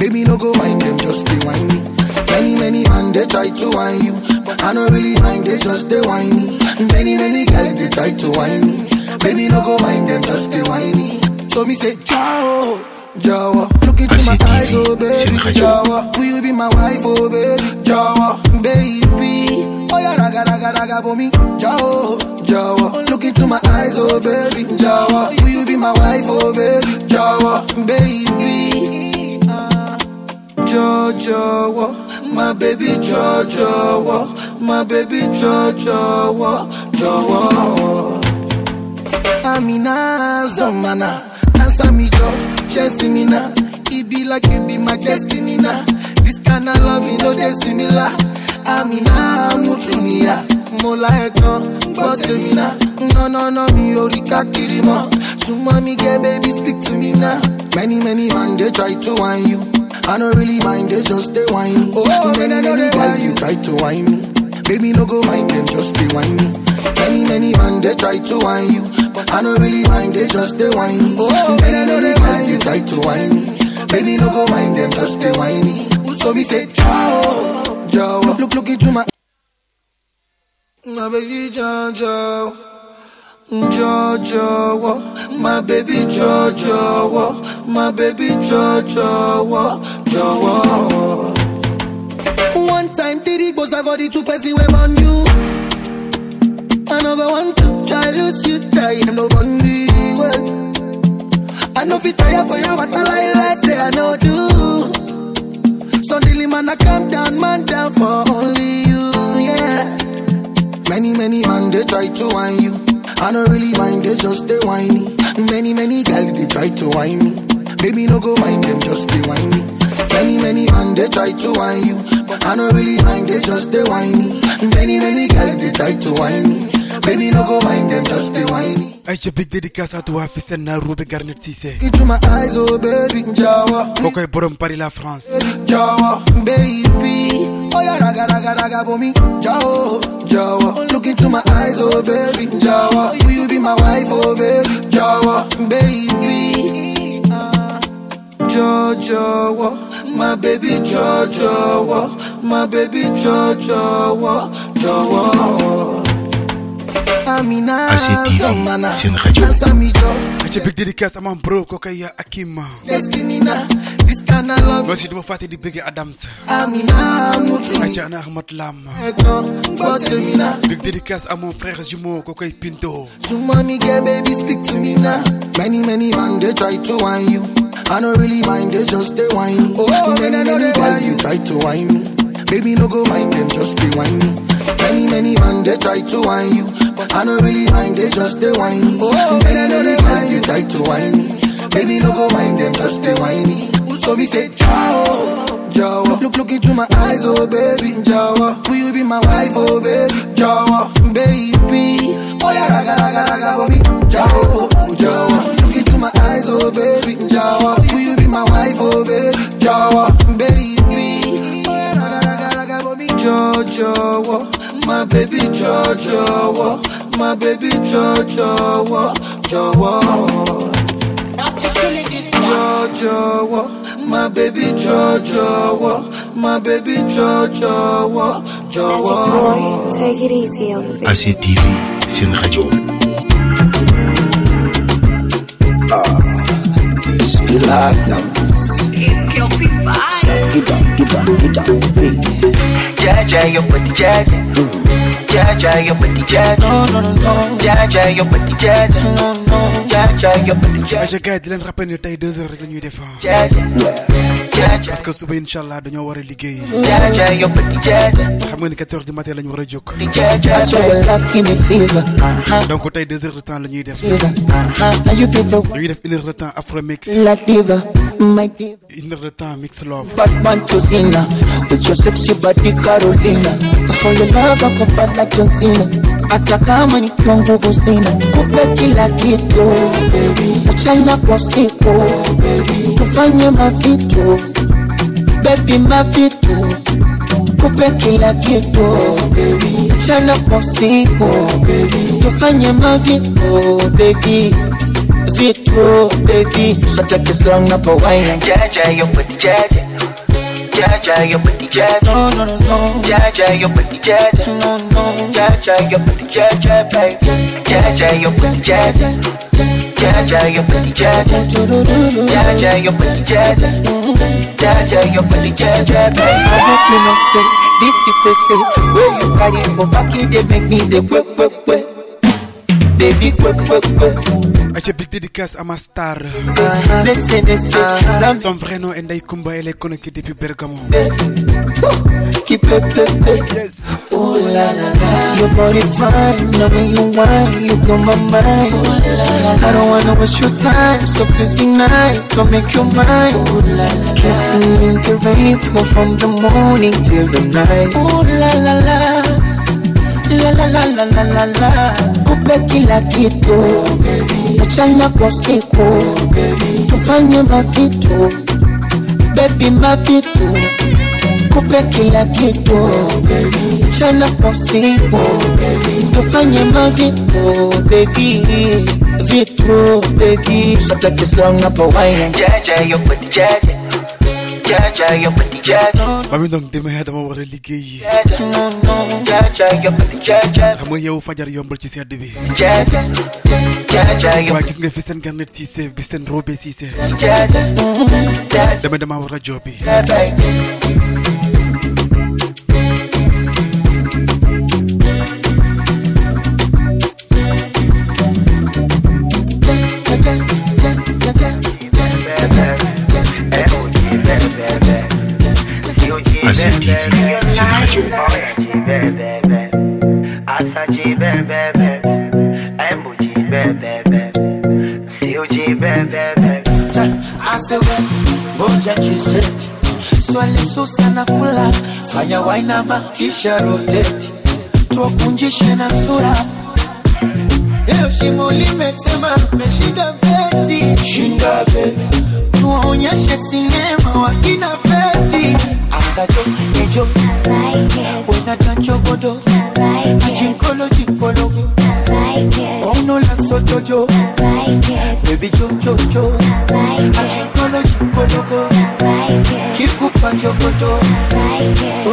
Baby no go mind them, just they whine me. Many many man they try to whine you, but I don't really mind, they just they whiny. Many many gal they try to whine me. Baby no go mind them, just they whiny. So me say ciao. Jawa, look into my eyes, oh baby, Jawa, will you be my wife, oh baby, Jawa, baby, oh yeah, raga, raga, raga, for me, Jawa, Jawa, look into my eyes, oh baby, Jawa, will you be my wife, oh baby, Jawa, baby, ah, Jawa, my baby, Jawa, my baby, Jawa, Jawa, Amina, Zomana, answer me, Joe. Chasing me now. It be like you be my destiny now. This kind of love, you know, they similar. Amina, Mutumia. Mola Ekon, but to me now. No, no, no, me, Orika Kirima. So, mommy, get baby, speak to me now. Many, many man, they try to whine you. I don't really mind, they just they whine. Oh, many, many girl, you try to whine me. Baby, no go mind them, just they whine me. Many, many man, they try to whine you. But I don't really mind, they just they whine oh, me. Oh, many, many girl, you try to whine me. Baby, no go mind them, just they whine me. So me say, ciao, ciao. Look, look, look into my... My baby, ciao, ciao. Jojo, my baby Jojo, my baby Jojo, Jojo. One time, Diddy goes a body press the wave on you. Never want to try lose you, try him no well. I know fit tire for you, but I lie say I know do. Suddenly man I calm down, man down for only you, yeah. Many, many man, they try to whine you. I don't really mind, they just they whiny. Many, many girls, they try to whine me. Baby, no go mind them, just be whiny. Many, many man, they try to whine you. But I don't really mind, they just they whiny. Many, many girls, they try to whine me. Baby, no go mind them, just be whiny. ayca big dédicace fi seen Roubé Garnet Cissé Into my eyes, oh baby, Jawa. kookoy borom Paris la France Jawa, baby. Oh yeah, raga, raga, raga for me. Jawa, Jawa. Look into my eyes, oh baby, Jawa. Will you be my wife, oh baby, Jawa, baby. Ah. Jawa, my baby, Jawa, my baby, Jawa, Jawa. Amina, ACTV, Zamana. c'est une radio. Answer me, Joe. ayca big dédicace à mon bro kookoy Akim Destiny na, this kind of love. mais aussi duma fàtte di bëgg Adams Amina, Mutu. ayca ana Ahmad Lam But me now. big dédicace à mon frère jumeau kookoy Pinto So mommy, get baby, speak to me now. Many, many man, they try to whine you. I don't really mind, they just they whine. Oh, many, many girl, you try to whine me. Baby, no go mind them, just be whiny. Many, many man, they try to whine you. But I don't really mind, they just they whiny. Oh, many, many girl, you try to whine me. Baby, no go mind them, just be whiny. So me say, ciao. Jawa. Look, look into my eyes, oh baby, Jawa. Will you be my wife, oh baby, Jawa, baby? Oh yeah, raga, raga, raga for me, Jawa, Jawa. Look into my eyes, oh baby, Jawa. Will you be my wife, oh baby, Jawa, Jojo, my baby Jojo, my baby Jojo, jojo. Jojo, my baby. Jojo, my baby Jojo, jọ̀wọ́ my baby jọ jọ̀wọ́ jọ̀wọ́. ACTV seen radio. Ah, Spilak Nams. It's Kilpi Vibes. Shakida, Gida, Gida, Gida, baby. Jaja, your body, Jaja. Jaja, your body, Jaja. No, no, no, no. Jaja, your body, Jaja. No, no. Ayca gars di leen rappel ni tey deux heures rek la ñuy def parce que suba incha allah dañoo war a liggéey xam nga ni 4 heures du matin la ñu war a jóg. I. Uh-huh. donc tey deux heures de temps la ñuy def. Uh-huh. Now you be the dañuy def une heure de temps afro mix une heure de temps mix love with your sexy body Carolina. For your love I can fight like John Cena. hata kama nikiwa nguvu sina, kupe kila kitu, achana kwa siku, tufanye mavitu bebi, mavitu kupe kila kitu, achana kwa siku, tufanye mavitu bebi vitu bebi, sotake napowaina jaja yo Jaja, your body, Jaja. No, no, no, no. Jaja, your body, Jaja. No, no. Jaja, your body, Jaja, baby. Jaja, your body, Jaja. Jaja, your body, Jaja. Jaja, your body, Jaja. Jaja, your body, Jaja, baby. I hope you know say this you could say where you carry for back you they make me the quick quick quick baby quick quick quick ayca big dédicace à ma star. Listen listen. Zam son vrai nom est Ndeye Kumba elle est connectée depuis Bergamo. Keep it pepe yes. Oh la la la. Your body fine when you whine you blow my mind. Oh la la I don't wanna waste your time so please be nice so make your mind. Oh la la kissing in the rain flow from the morning till the night. Oh la la la la kupe kila kitu. Mchana kwa usiku tufanye mavitu baby mavitu kupe kila kitu. Mchana kwa usiku tufanye mavitu baby. Vitu baby. So take slow. Jaja, your body, Jaja. mami donc demee dama war a liggéey Jaja. No, no. Jaja, your body, Jaja. xam nga yow fajar yombal ci sedd bi Jaja. Jaja, waaye gis nga fi seen Garnet Cissé bi seen Roubé Cissé Jaja. Jaja, dama dama war a baby. ACTV, c'est radio. Swali susa na kula fanya wainama kisha roteti tuwakunjishe na sura leo shimo limetema meshinda beti shinda beti tuwaonyeshe sinema wakina feti. Asajo ejo wenatanchogodo ajinkolo jinkologo. Kaunola sotojo bebi jojojo ajinkolo jinkologo. Kikupa jogodo.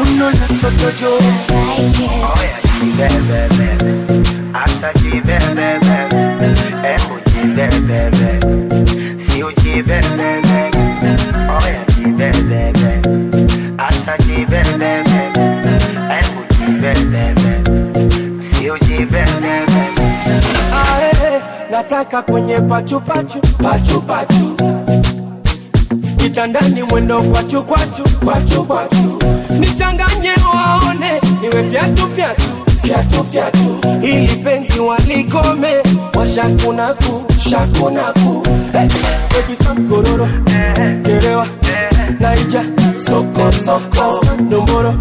Unola sotojo Bebebe, Asaji bebebe, nataka kwenye pachupachu pachupachu kitandani mwendo kwachukwachu kwachukwachu nichanganye waone niwe vyatu vyatu vyatu vyatu ili penzi walikome washakunaku shakunaku hey, hey naija soko soko nomboro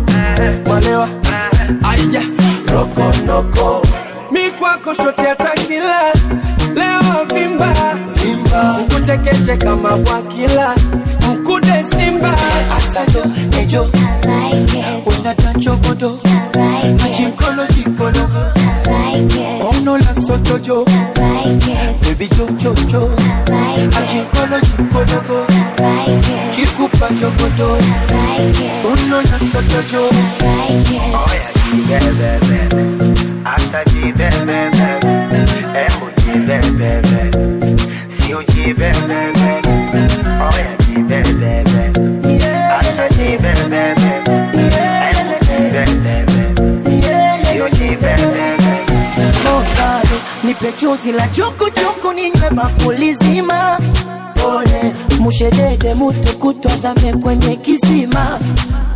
malewa aija rokonoko mi kwako shote atakila leo vimba. Vimba. Ukuchekeshe kama bwakila mkude simba. Asajo ejo wenatanchogodo ajinkolo jinkologo kaunola sotojo bebi jojojo ajinkolo jinkologo kikupa jogodo unola sotojo bebebe, Asaji bebebe, Embuji bebebe, Sioji bebebe, Oyaji bebebe, Asaji bebebe, Embuji nipe chuzi la chukuchuku ninywe bakuli zima pole mushedede mutu kutwazame kwenye kisima.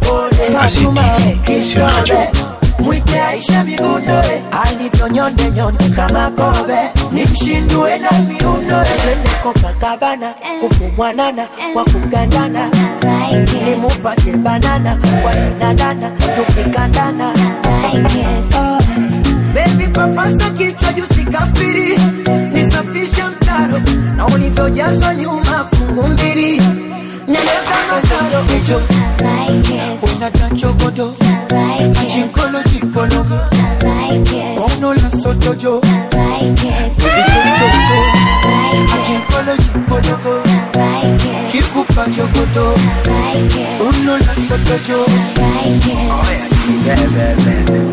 Pole Fatuma kishore mwite Aisha migundoe alivyo nyonde nyonde kama kobe. Nimshindue na miundoe twende Copacabana kupumwanana kwa kugandana. Nimupate banana kwa inadana tukikandana. Like papasa kichwa juu sikafiri, nisafishe mtaro na ulivyojazwa nyuma fungu mbili, nyanyasa masaro ejo wenatanchogodo ajinkolo jinkologo kaunola sotojo. Bebi jojojo ajinkolo jinkologo kikupa jogodo unola sotojo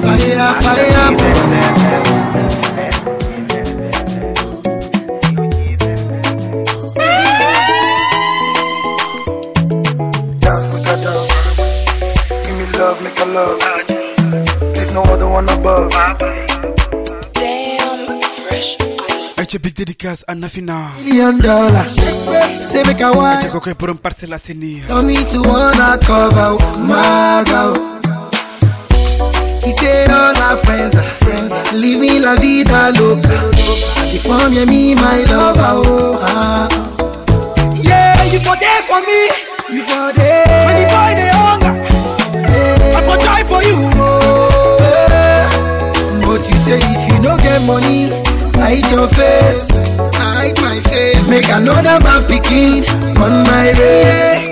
Fire, fire. Give me love, make a love. There's no other one above. Damn, fresh. Acha big dédicace à Nafina. Million dollars. Say make a wine. Acha kokwe pour un parcelle à Seni. Tell me to wanna cover my girl. She say all her friends are friends are living la vida loca. And from you, me my lover, oh. ah. Yeah, you for there for me. You for there. When the boy they hunger, I for die for you. Oh, yeah. But you say if you no get money, I hide your face. I hide my face. Make another man picking on my race.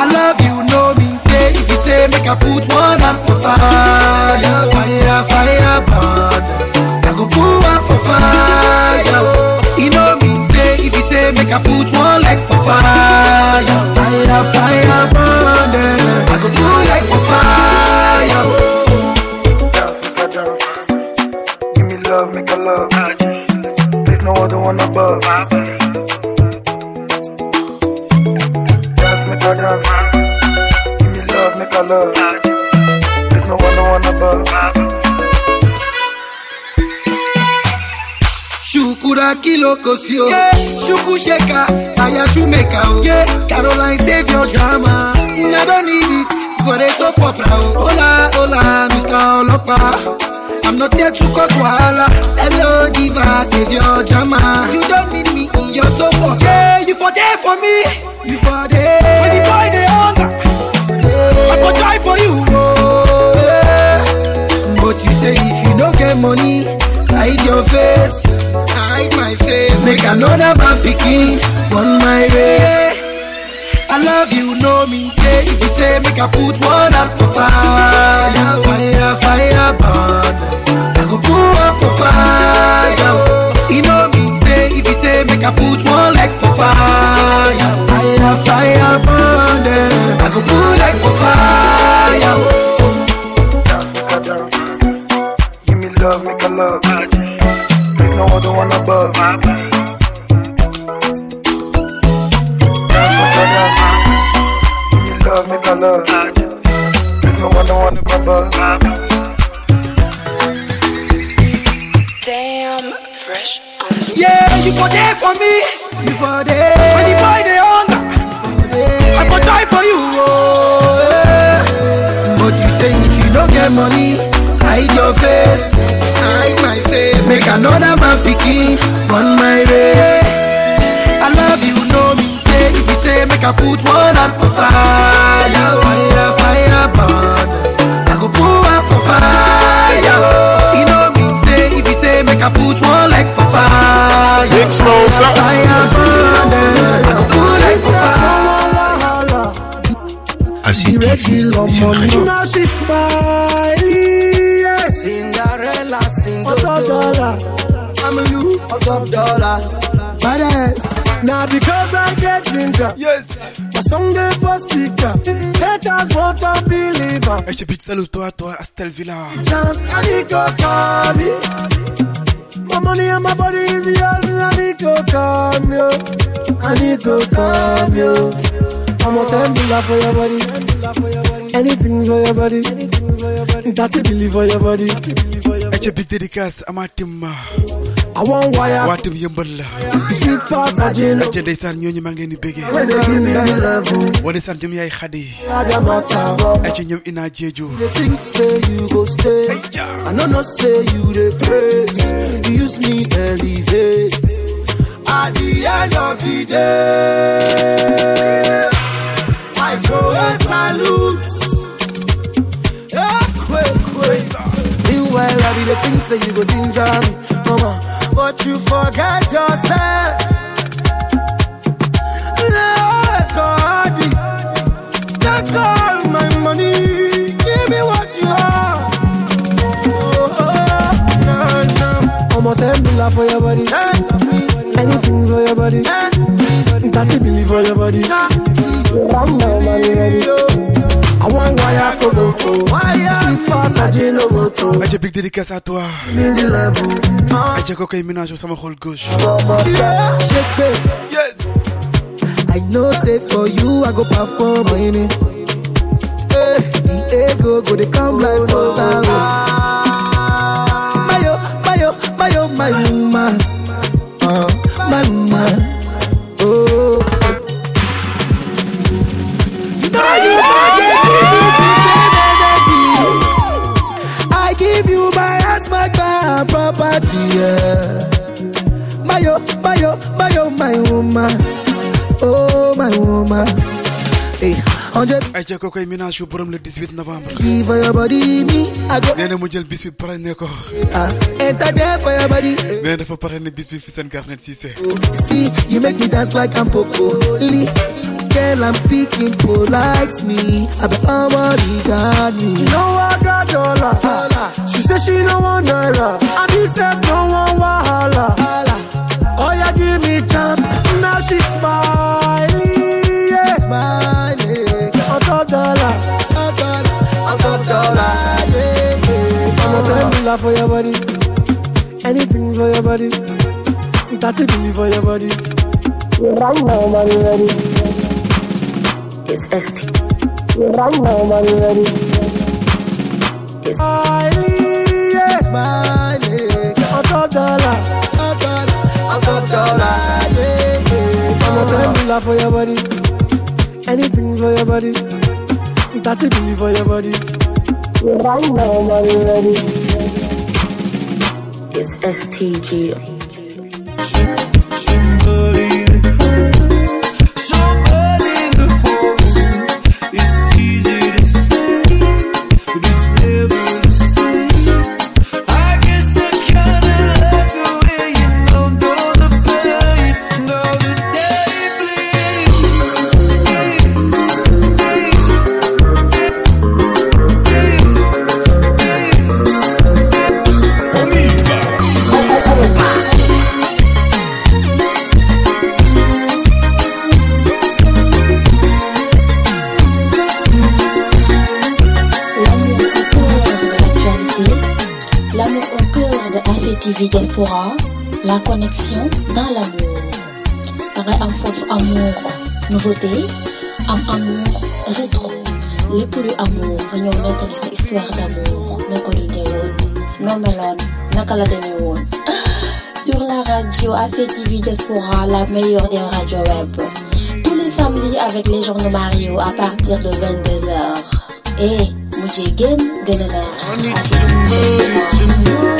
I love you, no mean say. If you say make I put one up for fire, fire, fire, burn. I go put one for fire. You know mean say. If you say make I put one leg for fire, fire, fire, burn. I go put leg for fire. Give me love, make a love. There's no other one above. Dance, make a dance. Give me love, make a love. There's no other one above. Shukura kiloko sio yeah. Shuku sheka, aya shumeka oh. yeah. Caroline save your drama I don't need it for the soap opera oh. Hola, hola, Mr. Olopa I'm not here to cause wahala. Hello, diva, save your drama. You don't need me in your sofa. Yeah, you for there for me. You for there. When the boy they hunger, I for try for you. Oh, yeah. But you say if you don't get money, hide your face. Hide my face. Make another man picking on my way. I love you, no mean say If you say make I put one up for fire. Fire, fire, burn. I go put one for fire. You know mean say If you say make I put one leg for fire. Fire, fire, burn. I go put leg for fire. Give me love, make a love. There's no other one above. Me love, make a love. There's no other. Damn, fresh. Yeah, you for there for me You for there When the boy they hunger I for die for you oh, yeah. But you say if you don't get money Hide your face Hide my face Make another man picking On my way make I put one hand for fire Fire, fire, burn I go put one for fire You know me say If you say make I put one leg for fire Big Smoke, Fire, burn I go put leg for fire ACTV sur Radio. Now she smiling, yeah. Cinderella, Cinderella. I'm a you, on top dollars. Badass. Now because I ginger. Yes. My song they post picture. Haters won't believe her. Et big salut toi, toi, Astel Villa. Chance, I need go call me. My money and my body is yours, I need go come yo. I need go come yo. I'm a ten dollar for your body. Anything for your body. That's a believe for your body. Et big dédicace à ma team. I want wire. waa tim yëmbal la. Sweet passagino. et ndeysaan ñooñu maa ngi leen di béggee. When they give me the level. waa ndeysaan jëm yaay xadi. Adamata. et ñoom ina jeeju. They think say you go stay. I know not say you the praise. You use me elevate. At the end of the day, I throw a salute. Yeah, quick, quick. Meanwhile, I be the things say you go ginger me, mama, but you forget yourself. Lord God, take all my money, give me what you have. Oh, oh, oh no, no. I'm a ten for your body. Anything for your body. Thirty billion for your body. I'm no money ready. I want wire to go to wire. Passage no moto. et big dédicace à toi. Need the level. et ko koy ménage sama xol gauche. Yeah. Yes. I know say for you I go perform on it. Hey, the ego go they come like water. Oh. Mayo, mayo, mayo, my woman, property. Yeah. Mayo, mayo, mayo, my woman. Oh, my woman. Hey, hundred ay ko koy ménage yu borom le 18 novembre. give for your body, me. I go nee na mu jël bis bi pare ne ko. Ah, enter there for your body. Eh. nee na dafa pare ne bis bi fi seen garnet Cissé. See, you make me dance like I'm Popoli. Girl, I'm speaking polite me. I be already got me. You know I got dollar. She said she no want naira. I be said no one wahala. Oh yeah, give me chance. Now she smiling, yeah. Smiling. On top dollar, On top, on top dollar. Yeah, yeah. I'm a ten dollar for your body. Anything for your body. Thirty billion for your body. Right now, money ready. It's ST. Right now, money ready. Smiling, yeah. Smiling. On top dollar. Top, on top dollar. Yeah, yeah. I'm a ten dollar for your body. Anything for your body. Thirty billion for your body. Right now, money ready. It's STG. Amour nouveauté am amour rétro. Lépp luy amour nga ñëw nettali histoire d'amour noo ko dundee woon noo meloon woon. Sur la radio ACTV Diaspora la meilleure des radios web. Tous les samedis avec les journaux Mario à partir de 22h et mujjee génn ACTV Diaspora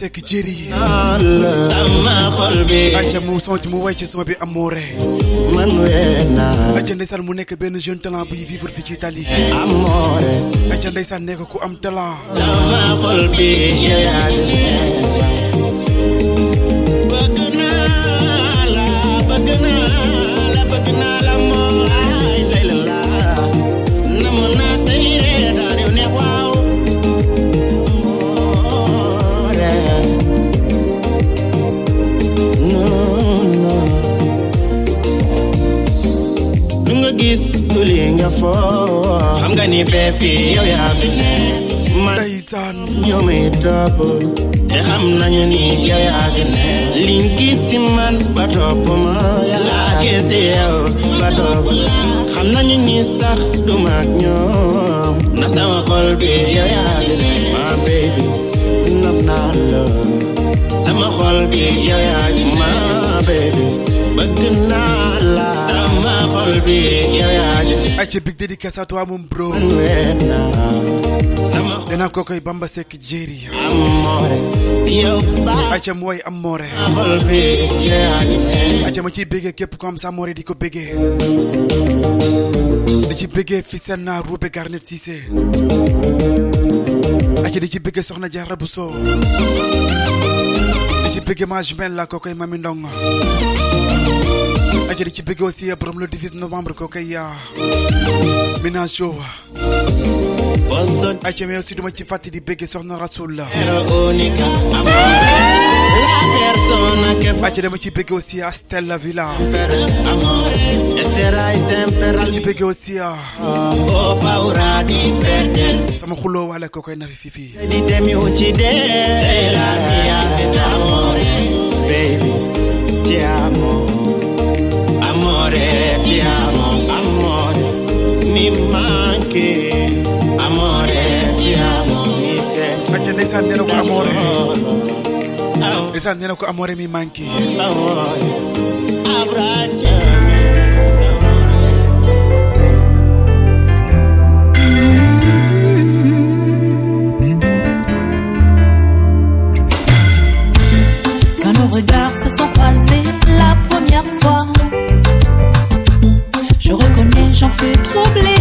Bamba Seck Jéeri sama xol bi aca mu son ci mu way ci sama bi amoore man wee naa aca ndeysaan mu nekk benn jeune talent buy vivre fii ci Italie amoore aca ndeysaan nekk ku am talent sama xol bi yow yaa ni bee fii yow yaa fi ne man ñoo may topp te xam nañu ni yow yaa fi ne liñ gis si man ba topp ma yàlla gis si yow ba topp la xam nañu ni sax du mag ñoom na sama yow yaa fi ne baby nopp naa la sama bi yow yaa fi ma baby bëgg naa la sama xol bi yow yaa big dédicace à toi, mon bro. Nena ko koy bamba sek jeri. Acha moy amore. Acha ma ci bégé képp ko am sa amore di ko bégé. Di ci bégé Fissel na Roubé Garnet Cissé. Acha di ci bégé Soxna buso, Bousso. Di ci bégé ma jmen la ko koy mami. Aja di ci bëgg aussi borom le 18 novembre ko kay ménage show aja mais aussi duma ci fàtte di bëgg soxna Rasoul la aja dama ci bëgg Stella Villa. Ci bëgg aussi sama xuloo wala ko koy nafi fifi. Baby ti amo mi manchi amore ti amo mi sento. Aja ndeysaan nee na ko amore. Ndeysaan nee na ko amore mi manqué amore abbracciami. Quand nos regards se sont croisés la première fois, reconnais, j'en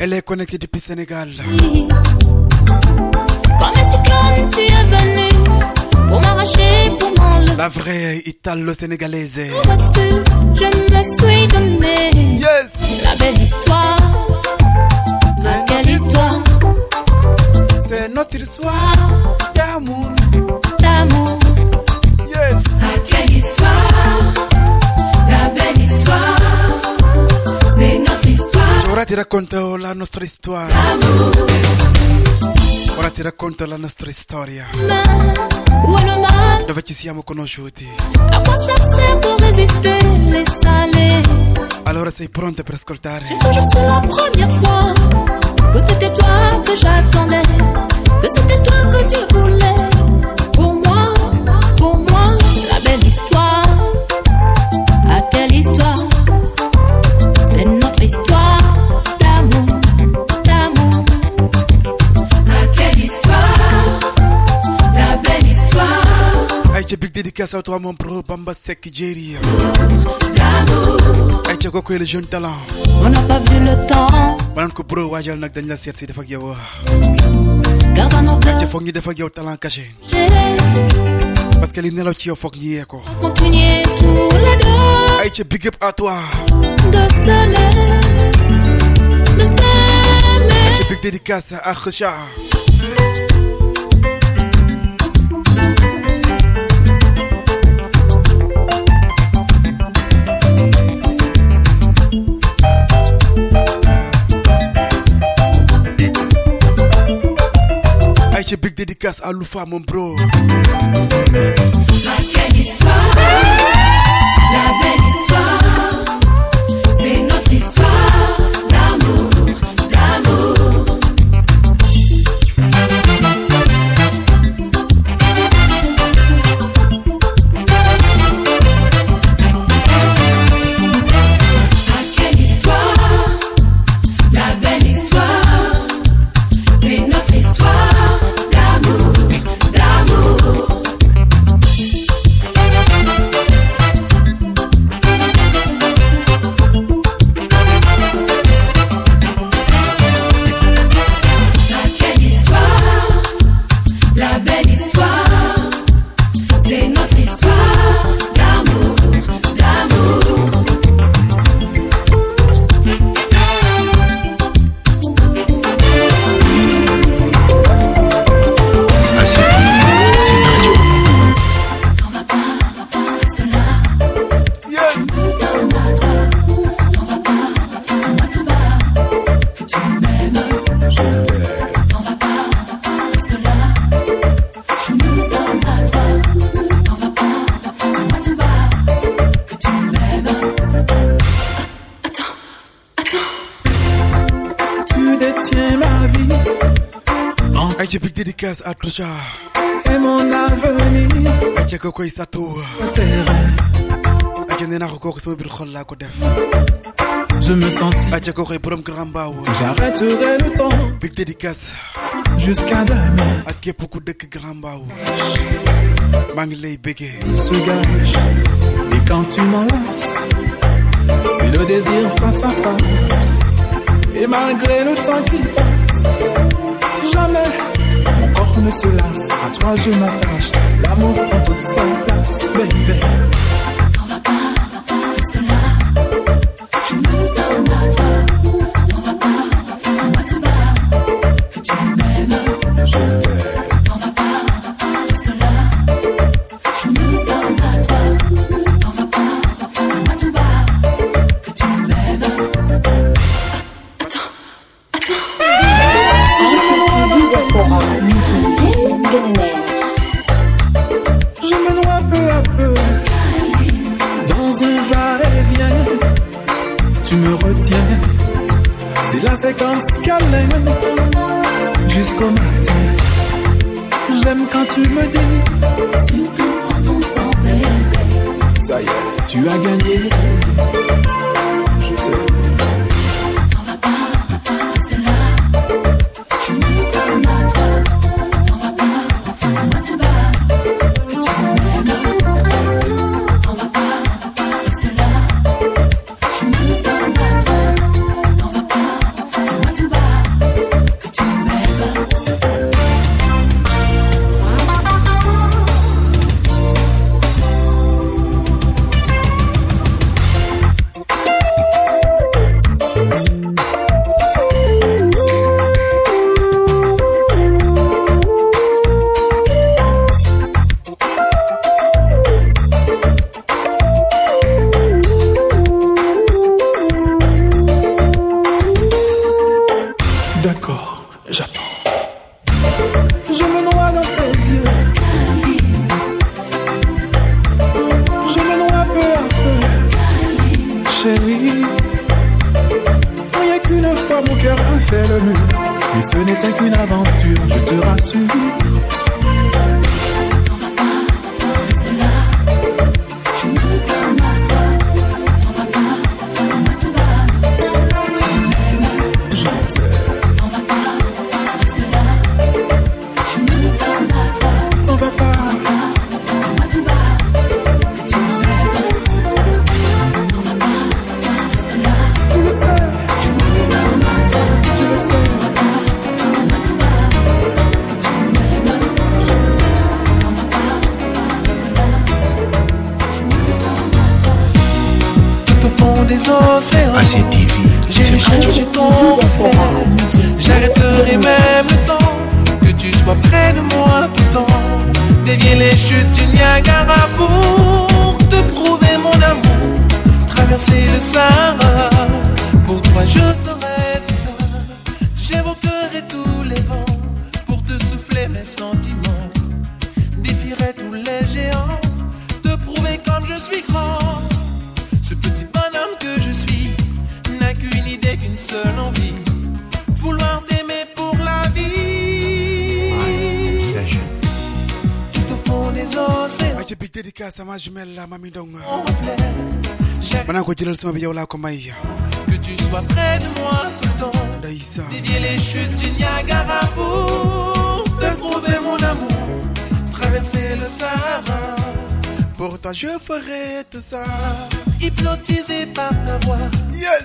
elle est connectée depuis Sénégal Comme tu es venu pour m'arracher, pour m'enlever. la vraie italo-sénégalaise je me suis donné. Yes. La belle histoire. Ah, quelle histoire c'est notre histoire racconto la nostra storia. Ora ti racconto la nostra storia. Dove ci siamo conosciuti. Allora sei pronta per ascoltare? Que c'était toi que j'attendais, que c'était toi que tu voulais dédicace à toi mon pro Bamba Seck Jerry ay ca kooku le jeune talent On n'a pas vu le temps, ma naan ko bro waajal nag dañ la seet si def ak yow ay ca foog ñu def ak yow talent caché parce que li nelaw ci yow foog ñu yee ko. Ay ca big up à toi. De s'aimer, de s'aimer. ca big dédicace à Kheucha dédicace à Loufa mon bro. Quelle histoire. La belle dédicace à Toucha. Et mon avenir. À Diego Koisato. À Yanena Roko Kisomi Kodef. Je me sens si. À Diego Koy Brom J'arrêterai le temps. Big dédicace. Jusqu'à demain. À Kepoku Dek Grambao. Manglei Bege. Sougage. Et quand tu m'enlaces, c'est le désir face à face. Et malgré le temps qui passe, jamais ne se lasse. À toi je m'attache, l'amour prend toute sa place, baby. tengo jumelle la mami dong. Mon reflet. J'aimerais ma naa ko jëlal sama bi yow laa ko may. que tu sois près de moi tout le temps. Dévier les chutes du Niagara pour te prouver mon amour. Traverser le Sahara. Pour toi, je ferai tout ça. Hypnotisé par ta voix,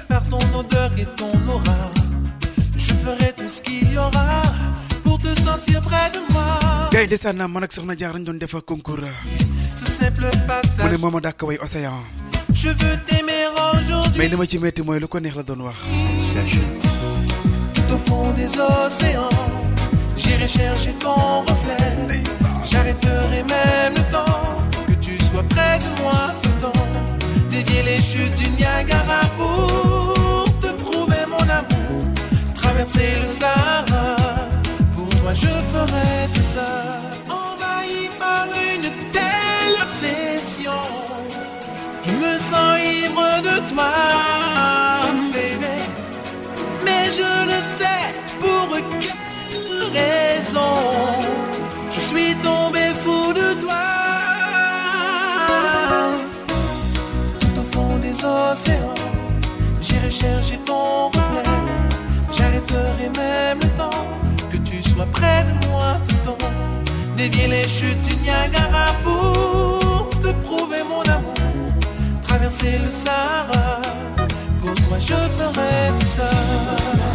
par ton odeur et ton aura. Je ferai tout ce qu'il y aura pour te sentir près de moi. ndeysaan man ak soxna jaar dañ doon def concours. Ce simple mu ne passage, moom a dàkk way océan. je veux t'aimer aujourd'hui. mais li ma ci metti mooy lu ko neex la doon wax. Tout au fond des océans, j'irai chercher ton reflet. J'arrêterai même le dévier les chutes du Niagara pour te prouver mon amour. Traverser le Sahara, pour toi je ferai tout ça.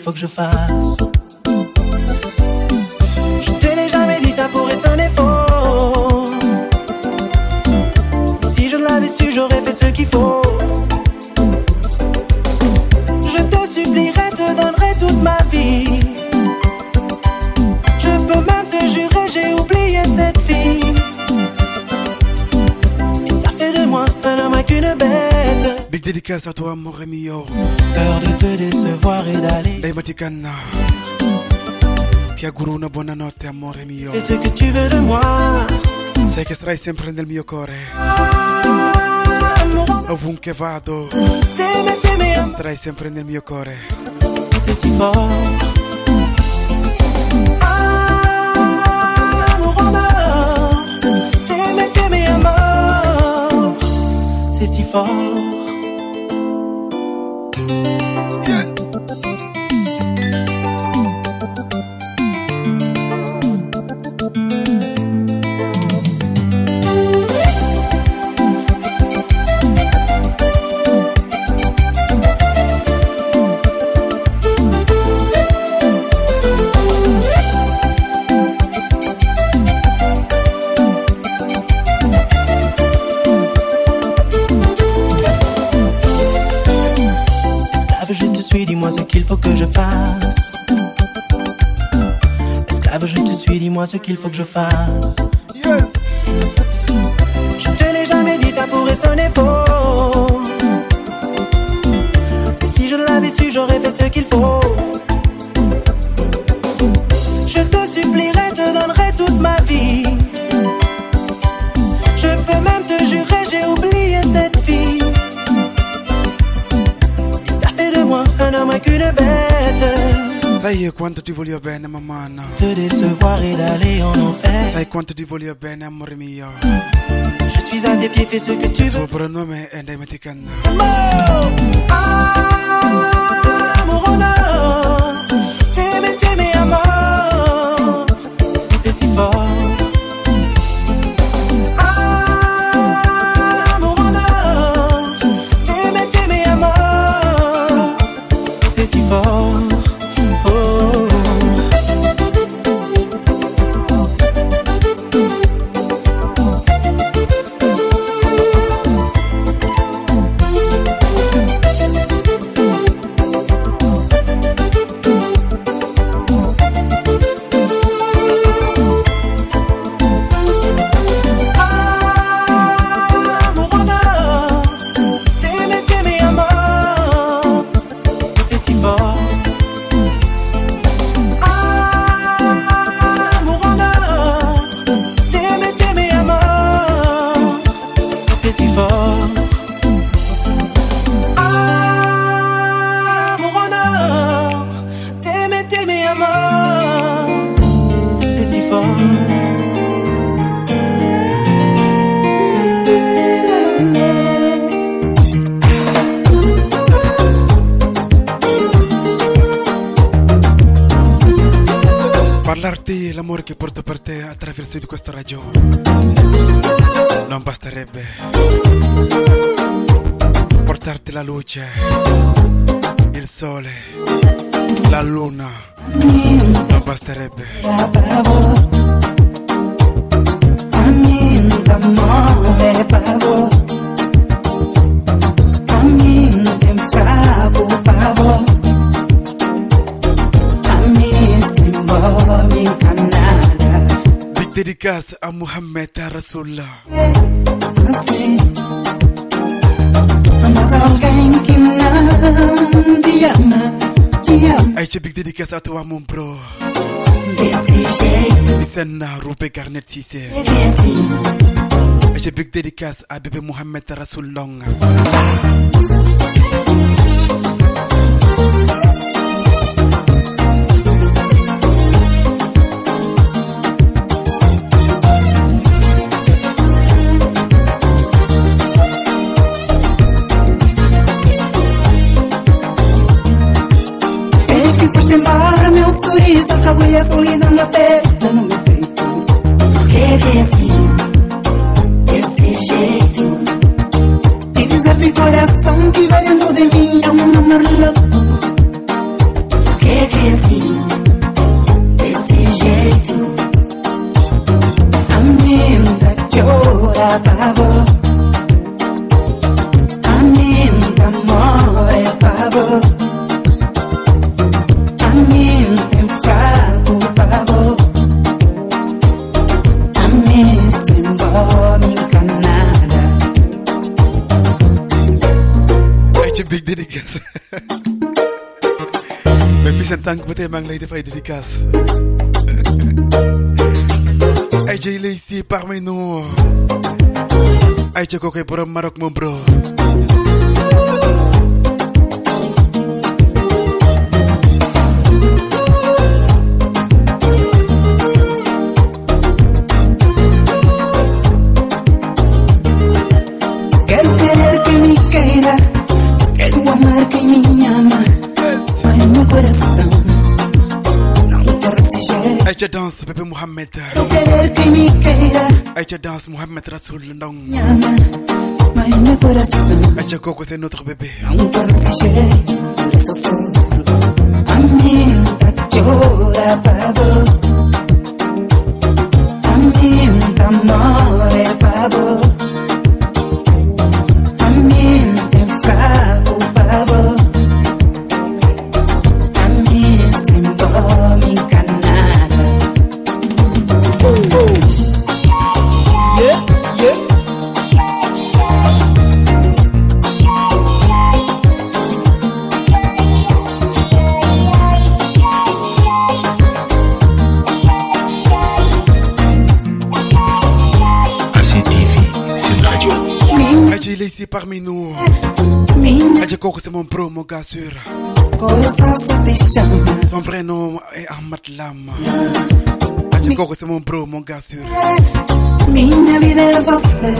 faut que je fasse. Je te l'ai jamais dit, ça pourrait sonner faux. Si je l'avais su, j'aurais fait ce qu'il faut. Je te supplierai, te donnerai toute ma vie. Je peux même te jurer, j'ai oublié cette fille. Et ça fait de moi un homme qu'une bête. Big dédicace à toi, mon Rémi. una buona notte, amore mio. E se che ci vedremo. Sai che sarai sempre nel mio cuore. Ovunque vado, sarai sempre nel mio cuore. Se si può. C'est si fort. 风中发 fais ce que tu veux. Son prénom est Ndaimetikana. Senna Roupe Garnet Sissé. Eh J'ai big dédicace à bébé Mohamed Rasoul Long. efficace. AJ Lacey parmi nous. AJ Koké pour un Maroc, mon bro. danse Mohamed Rasoul Ndong. Acha Coco, c'est notre bébé. C'est mon bro, mon gars sûr. Son vrai nom est Ahmad Lam. Ah, Achikoko, c'est mon bro, mon gars sûr. Minha você.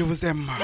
Waa tim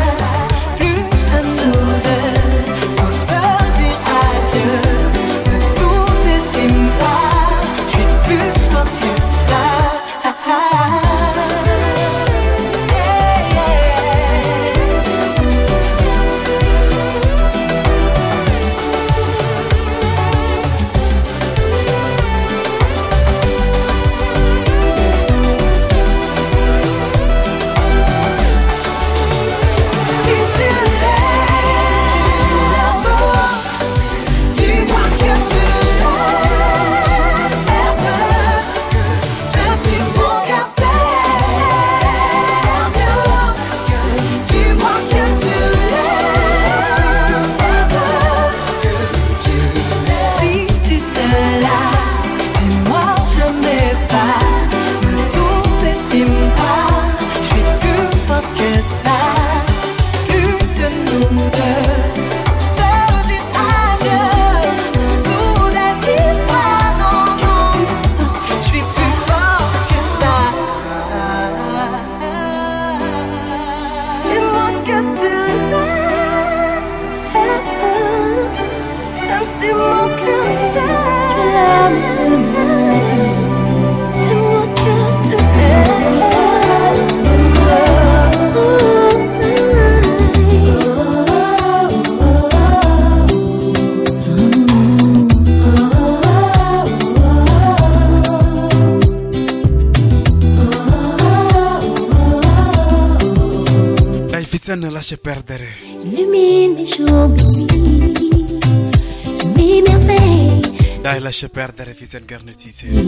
lâcher perdre et fils garnetissé. Nous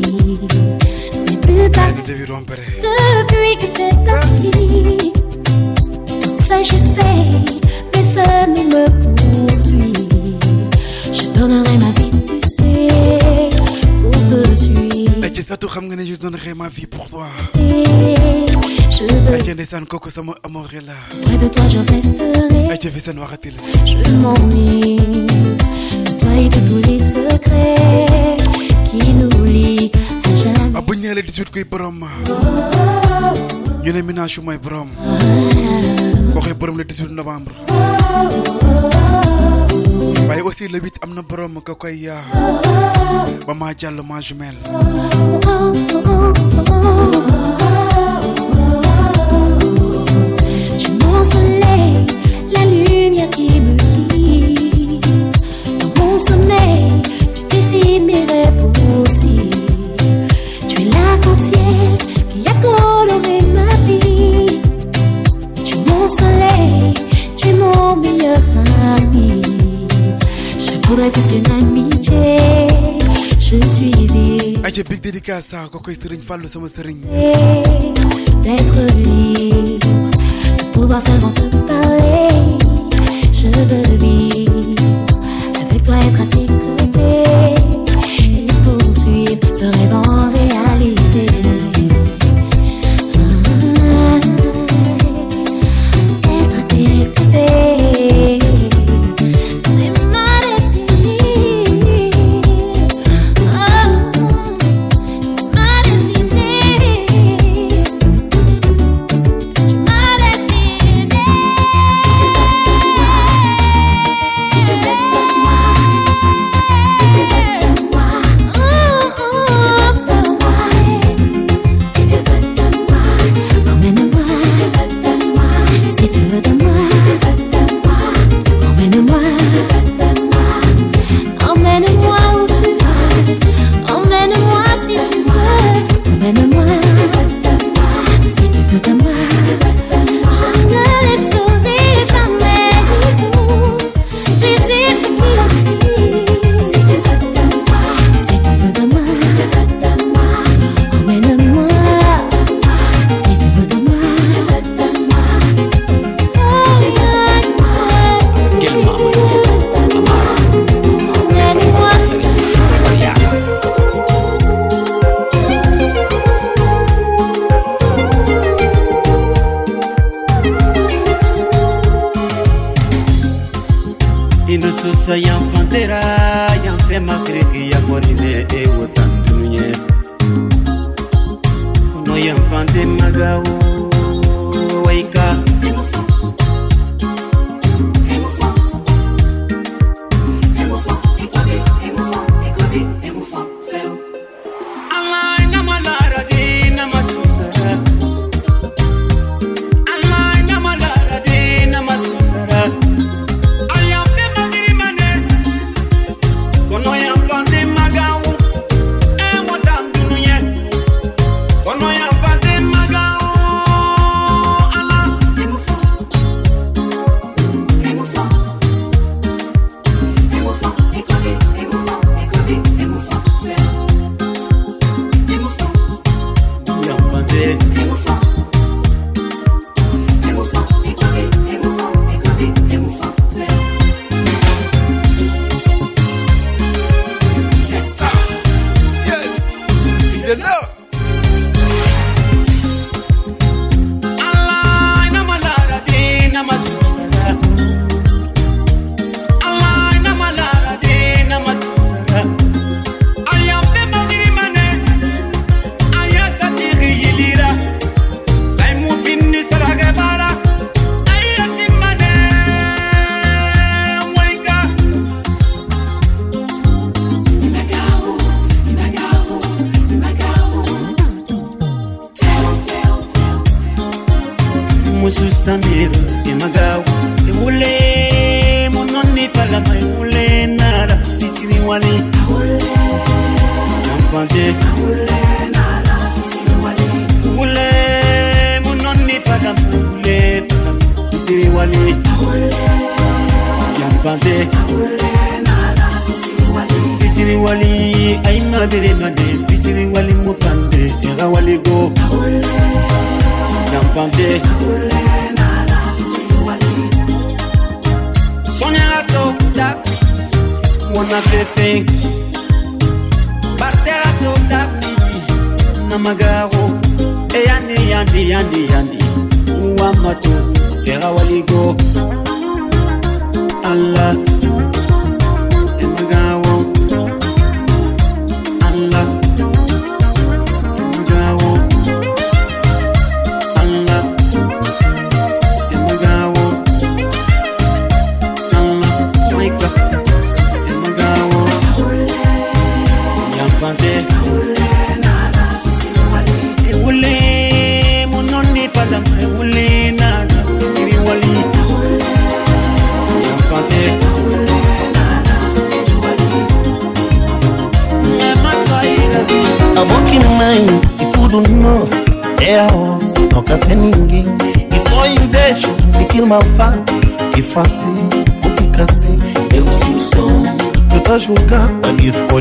devons rompre. Depuis que t'es parti, tout ça je sais, personne ne me poursuit. Je donnerai ma vie, tu sais, pour te suivre. Et tu sais, tout comme je donnerai ma vie pour toi. Je veux. Et coco, ça m'a là? Près de toi, je resterai. Et Je m'ennuie de toi et de toi. Minachu mooy borom koy borom le 18 novembre. Waaye aussi le 8 am na borom ka koy maa jàll maa jumelle Aja big dédicace ko koy sëriñ Fallou sama sëriñ d'être libre, pouvoir seulement te parler. Je veux vivre avec toi, être à tes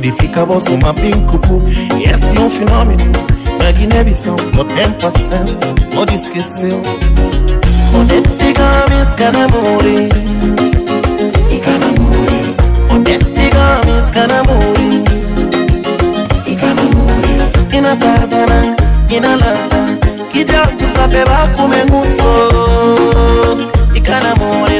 modificava voz uma brinco E esse é um fenômeno da Guiné-Bissau. No tempo a senso, pode esqueceu. Onde te games canamuri E canamuri Onde te games canamuri E canamuri E na tardana, e na lata. Que Deus sabe vai comer muito. E canamuri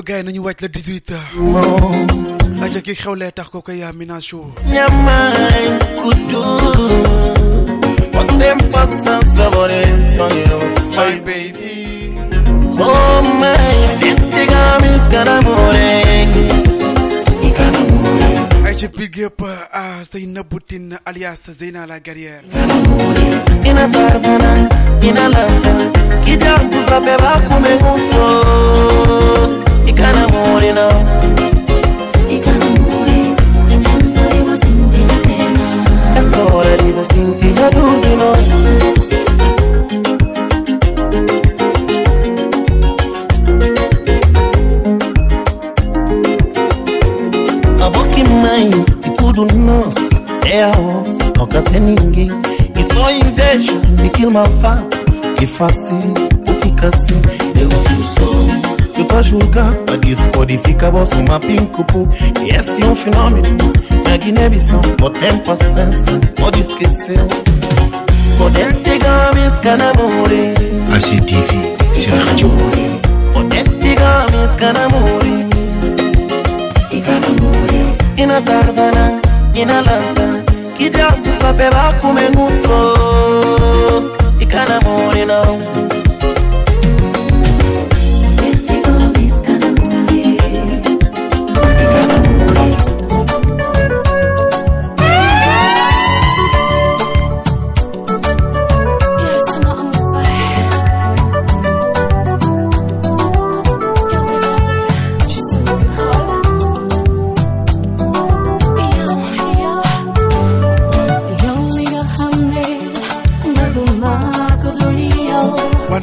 ko gars yi nañu wàcc le 18 aca kii xewlee tax ko koy Mina Show. Nyama kudu. Quanto passa sabore My baby. Oh my Ditiga mis canamore aca big up uh, uh, à Seynabou Tine alias Zeyna la guerrière Ina tardana Ina lata Kidogo sabe bakume amore no E caro amore, è tempo di voi sentire appena È tudo nosso é a osso, toca até ninguém. E só inveja de que uma fato que fácil, por ficar assim pra julgar, pra descodificar vosso mapincupu. E esse é um fenômeno na Guiné-Bissau. Botem paciência, pode esquecer. Poder pegar minhas canamore. A CTV, se rádio. Poder pegar minhas canamore. E canamore. E na tardana, e na lanta. Que diabos lá pela comendo E canamore não.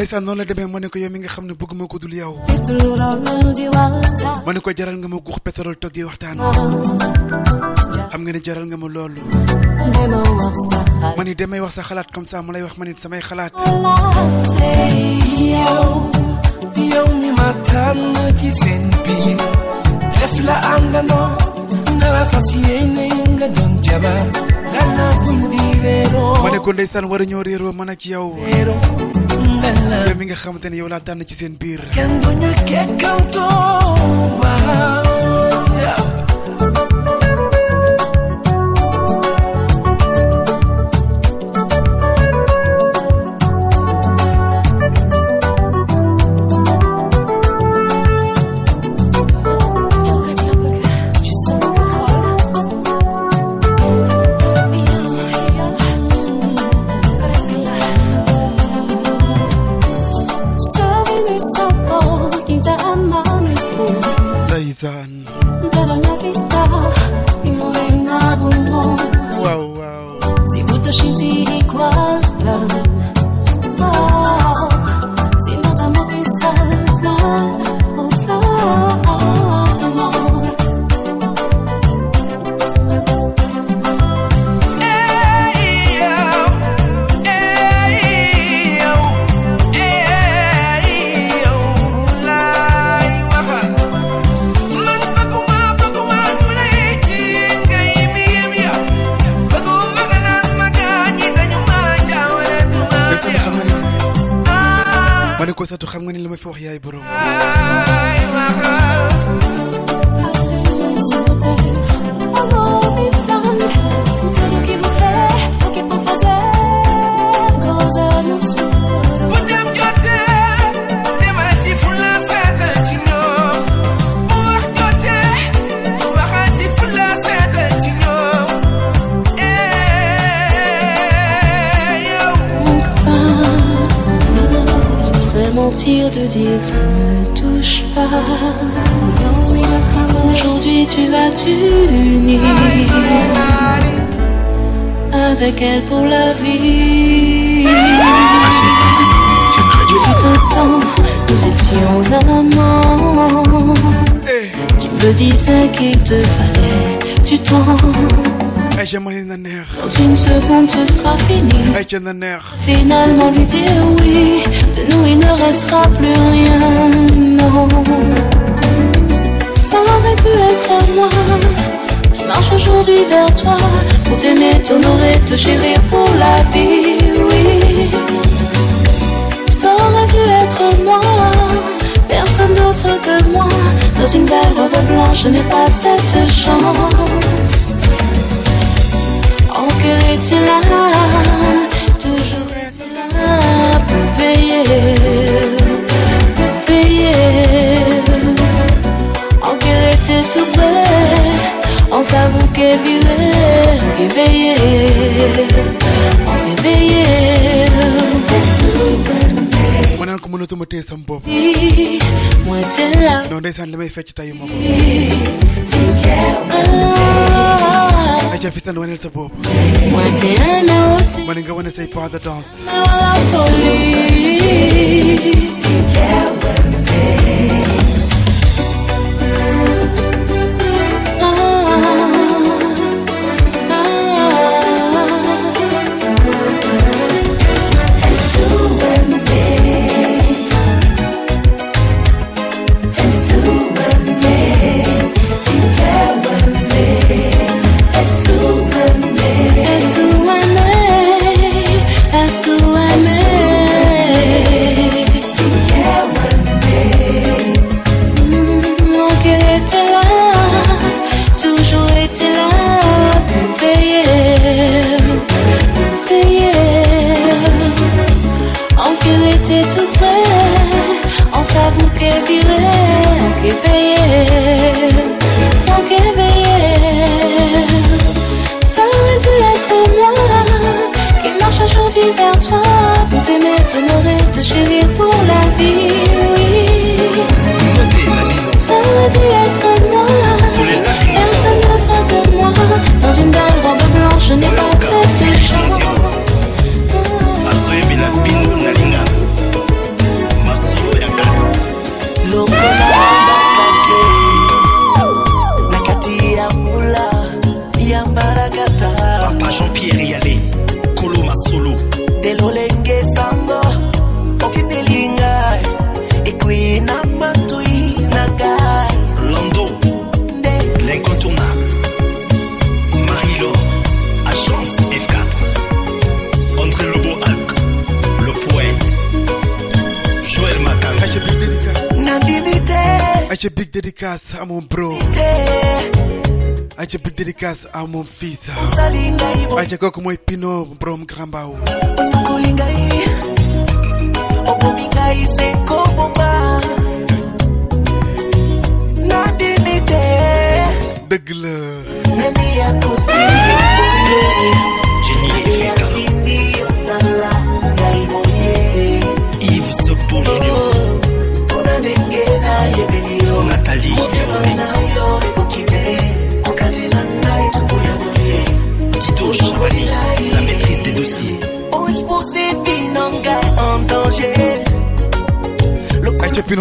Ndeysaan noonu la demee ma ne ko yow mi nga xam ne bëgguma ko dul yow. Ma ne ko jaral nga ma guux pétrole toog di waxtaan. Xam nga ne jaral nga ma loolu. Ma ni demay wax sa xalaat comme ça mu lay wax ma nit samay xalaat. Yow mi ma tànn ci seen biir. Def la àndandoo nara fas yéene nga doon jabar. Gannaaw buñ di réeroo. Ma ne ko ndeysaan war a ñoo réeroo man ak yow yow mi nga xamante ne yow laa tànn ci seen biir kenn duñu kekkantoo waaw ndeysaan Toda la avec elle pour la vie. ACTV, c'est la radio. Tout un temps, nous étions amants. Tu me disais qu'il te fallait du temps. na neex Dans une seconde, ce sera fini. neex Finalement, lui dire oui, de nous il ne restera plus rien, non. Ça aurait dû être moi qui marche aujourd'hui vers toi pour t'aimer, t'honorer, te chérir pour la vie, oui. Dû être moi, personne d'autre que moi. Dans une belle robe blanche, je n'ai pas cette chance. Oh, qu'elle était là, on s'avoue qu'elle vivait, qu'elle veillait, oh, qu'elle veillait. ma naan ko mënatuma téye sam bopp Moi, t'es là. non ndeysaan li may fecc tayu ma ko ay ca fi seen waneel sa bopp Moi, t'es aimé aussi. ma ne nga wane say pas de danse Jonas amumfiza achaka como ipino brom grambau kulingai obumingai sekoboba nadinite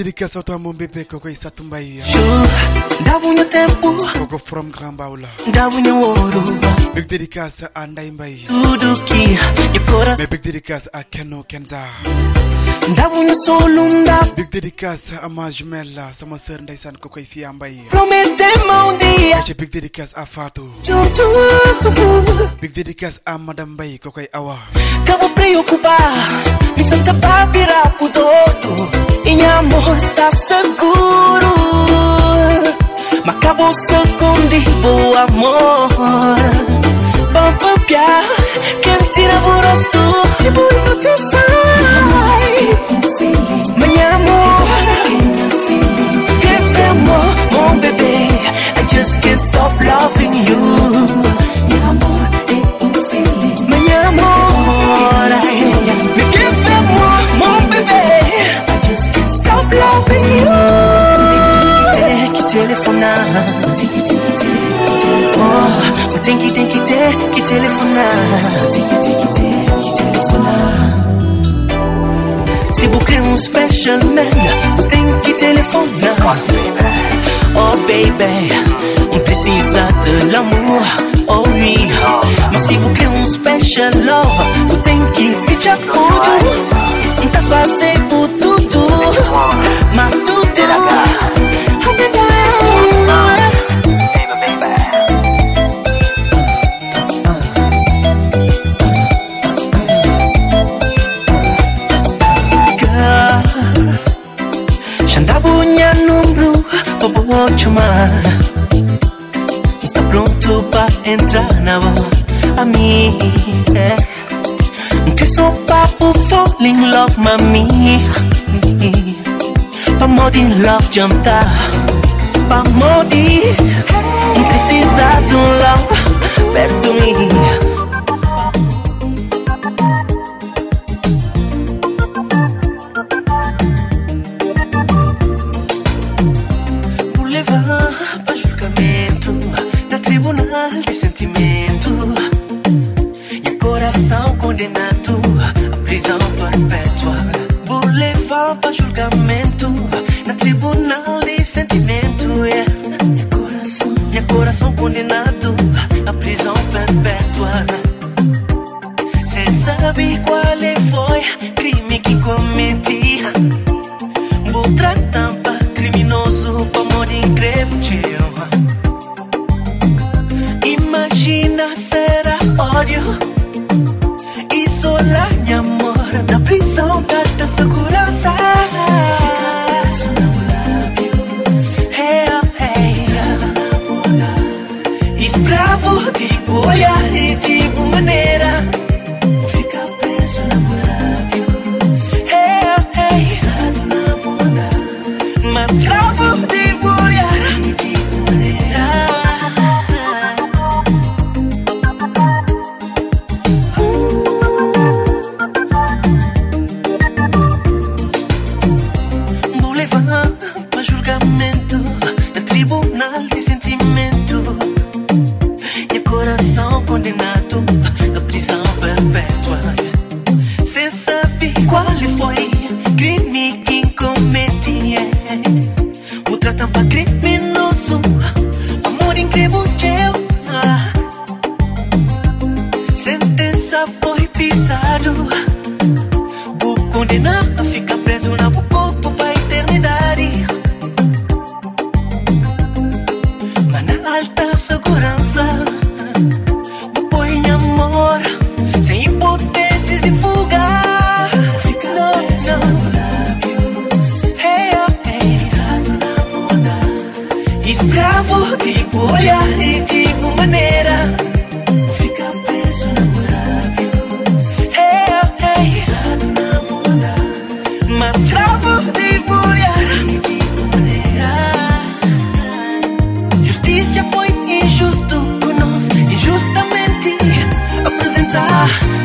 Dédicace à toi mon bébé Koko iya. tempo. Koko from Grand Baoula Big dédicace à Ndaimbaï Mais big dédicace à Keno Kenza. Ndabunya solunda big dédicace à ma jumelle c'est ma sœur Ndaysan Koko Ifiambaï iya. Promettez-moi un dia big dédicace à Fatou Big dédicace à Madame Baï iya Koko Awa. Kamu preocupa Visita pra Pirapo todo Em amor está seguro Macaboça com de boa amor Bom papiar Cantina burosto Que bonito que sai Minha amor Vive amor, bom bebê I just can't stop loving you. Que ter que telefonar Se você é um special man Tem que telefonar. Oh baby. On precisa de l'amour Oh oui Mas se você é um special love Tem que ficar tudo. Tá fazendo tudo. Mas tudo Shandabunya número Bobo chamar Está pronto para entrar na A mim. Que sou papo fall in love mami. Pa modi love jantar Pa modi Precisa de um love Perto de mim cadenato, a perpétua. Vou levar pra julgamento, na tribunal de sentimento, yeah. Meu coração, meu coração condenado, a prisão perpétua. Cê sabe qual foi crime que cometi? Vou tratar pra criminoso, pra morrer incrível. Imagina será ódio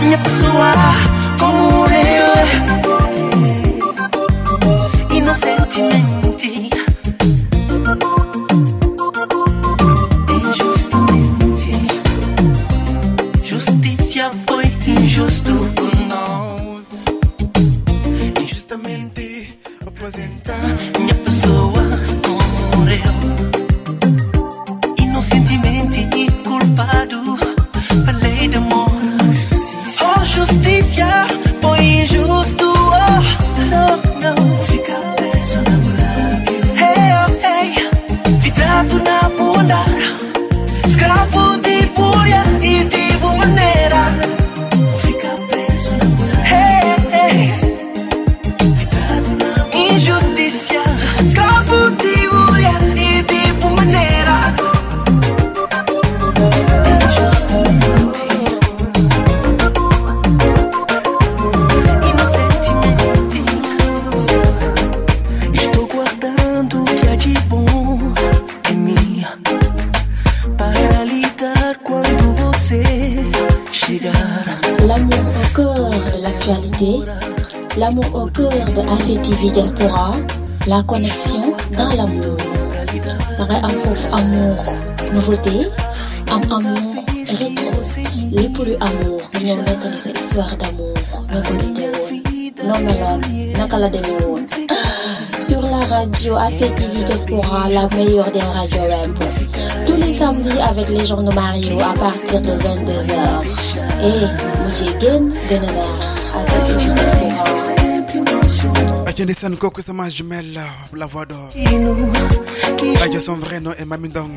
mnie posuła sentimenti Diaspora, la meilleure des radios web. Tous les samedis avec les journaux Mario à partir de 22h. Et Mujegen Genener à cette émission Diaspora. Adja Nissan Koko, c'est ma jumelle, la voix d'or. Adja, son vrai nom est Mamidong.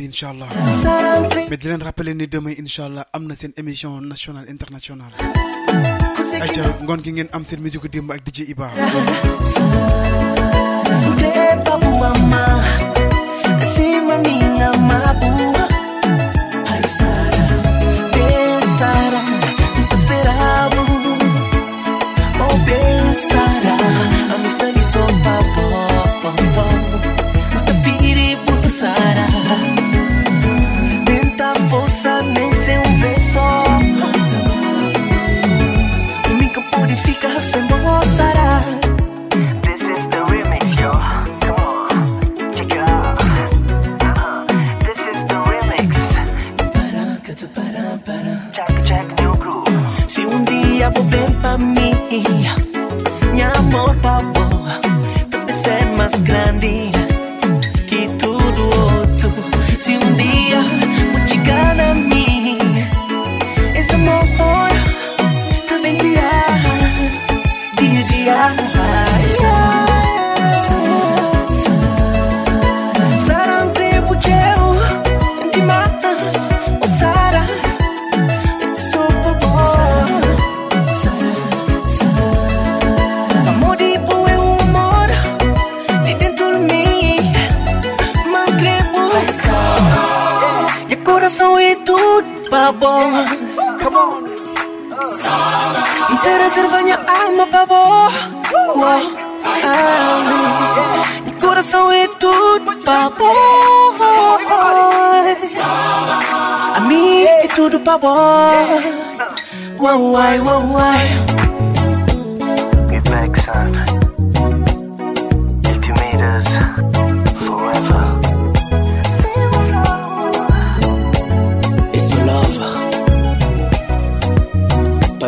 bi incha mais di leen rappeler ni demain incha allah am na seen émission nationale internationale. Ayca ngoon gi ngeen am seen musique démb ak DJ Iba.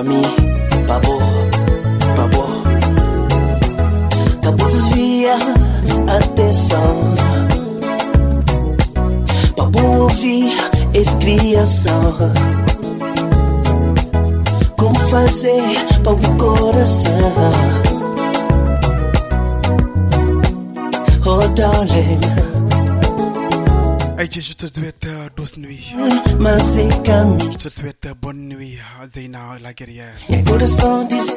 Tá tá Papo, mim, pra vos, pra vos. Acabou desvia atenção. Pra ouvir excriação. Como fazer pra um coração? Oh darling Hey, eu te souhaite douce caminho. Eu te souhaite boa nuit. Zeyna laa Guerrière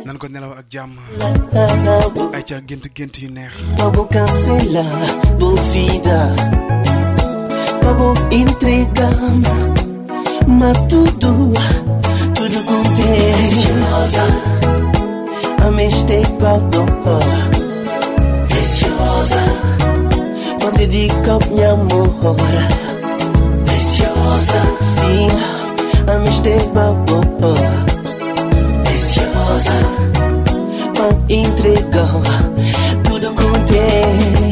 nan ko nelaw ak jam. ay ca gént gént yu neex. Babu cancela bom vida babu entregama mas tudo tudo com Deus ameste pardon oh. preciosa quando dedica o meu amor preciosa. sim I mistake my é bobo Preciosa Pra entregar Tudo com Deus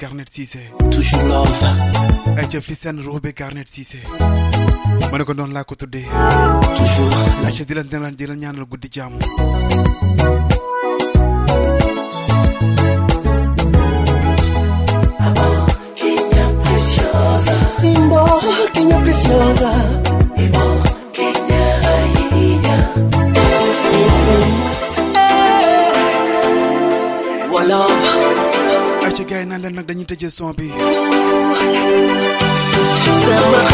Garnet Cissé. Toujours love. Aïcha, Fissen Roubé Garnet Cissé. ma ne ko noonu laa ko tuddee. toujours. Aïcha di la di la di la ñaanal guddi jàmm. preciosa Simbo, Kenya preciosa nag dañuy tëjee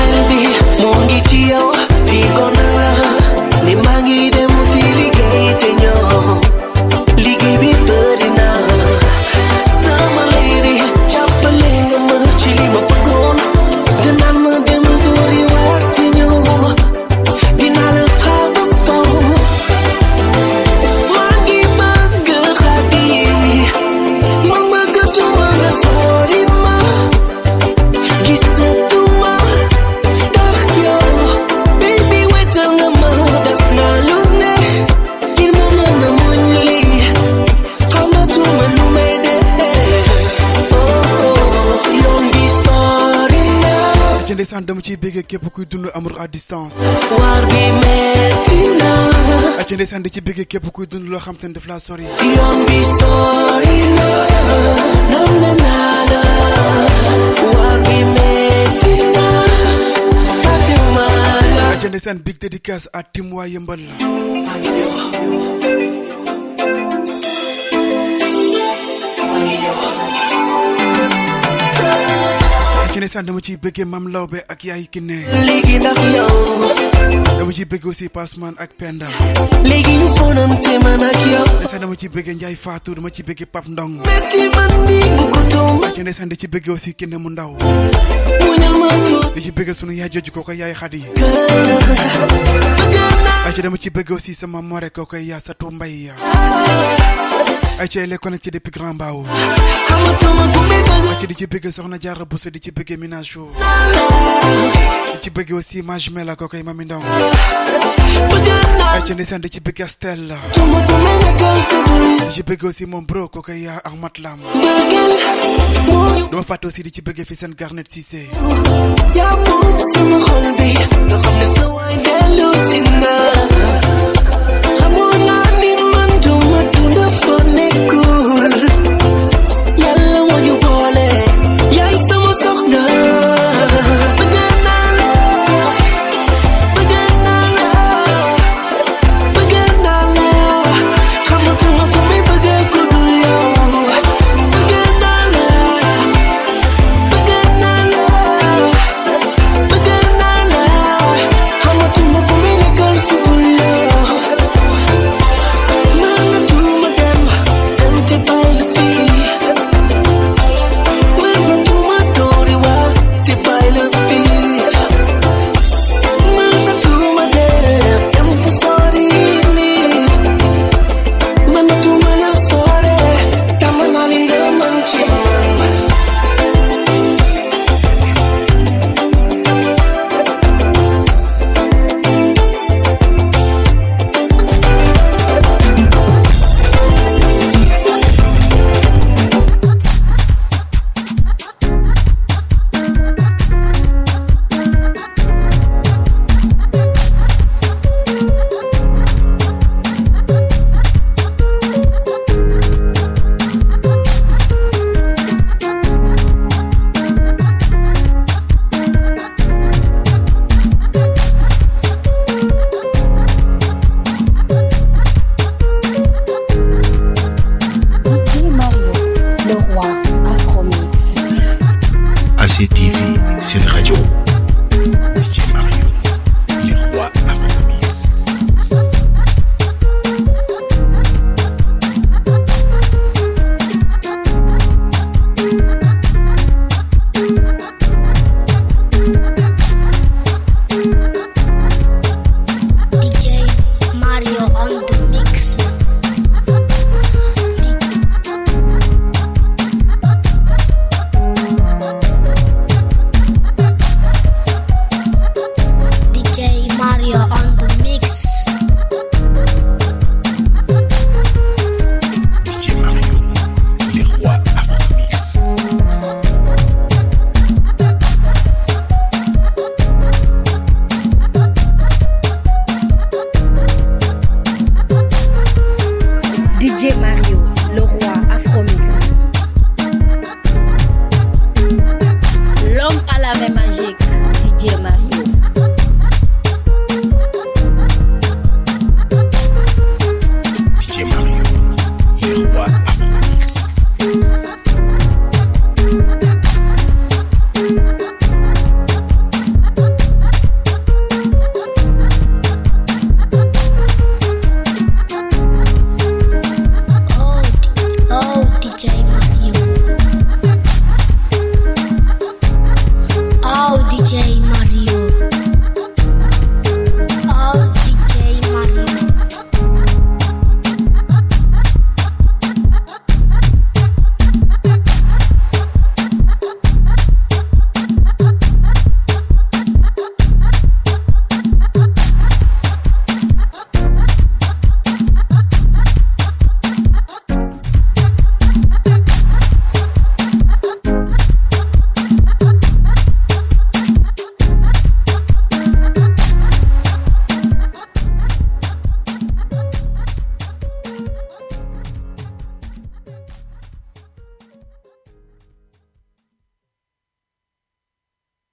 képp kuy dund amour à distance. waar bi metti na Aïcha ndeysaan di ci béggee képp kuy dund loo xam te ne daf laa sori. yoon bi sori na nam na naa la waar bi metti na fàttewuma la Aïcha ndeysaan big dédicace à Tim waa Yëmbal. Aïcha ndeysaan dama ciy béggee Mam Lawbe ak Yaay Kiné. léegi ndax yow dama ciy béggee aussi Passeman ak Penda. léegi ñu fonante man ak yow ndeysaan dama ciy béggee Ndiaye Fatou dama ciy béggee Pape Ndong. metti man mi bu ko tomb Aïcha ndeysaan ci béggee aussi Kiné mu ndaw. muñal ma tuut ci béggee sunu yaay jooju kooku yaay Xadi. Aïcha dama ciy béggee aussi sama more kooku yaa Satou Mbaye. Aïcha ayca les connectés depuis Grand Mbao. Ayca di ci bëgg soxna Diarra Bousso di ci bëgg Minage di ci bëgg aussi Majmela kookoy mami ndaw. Ayca ndeysaan di ci bëgg Astel di ci bëgg aussi moom bro kookoy Ahmad Lam. Duma fàtte aussi di ci bëgg fi seen Garnet Cissé. me.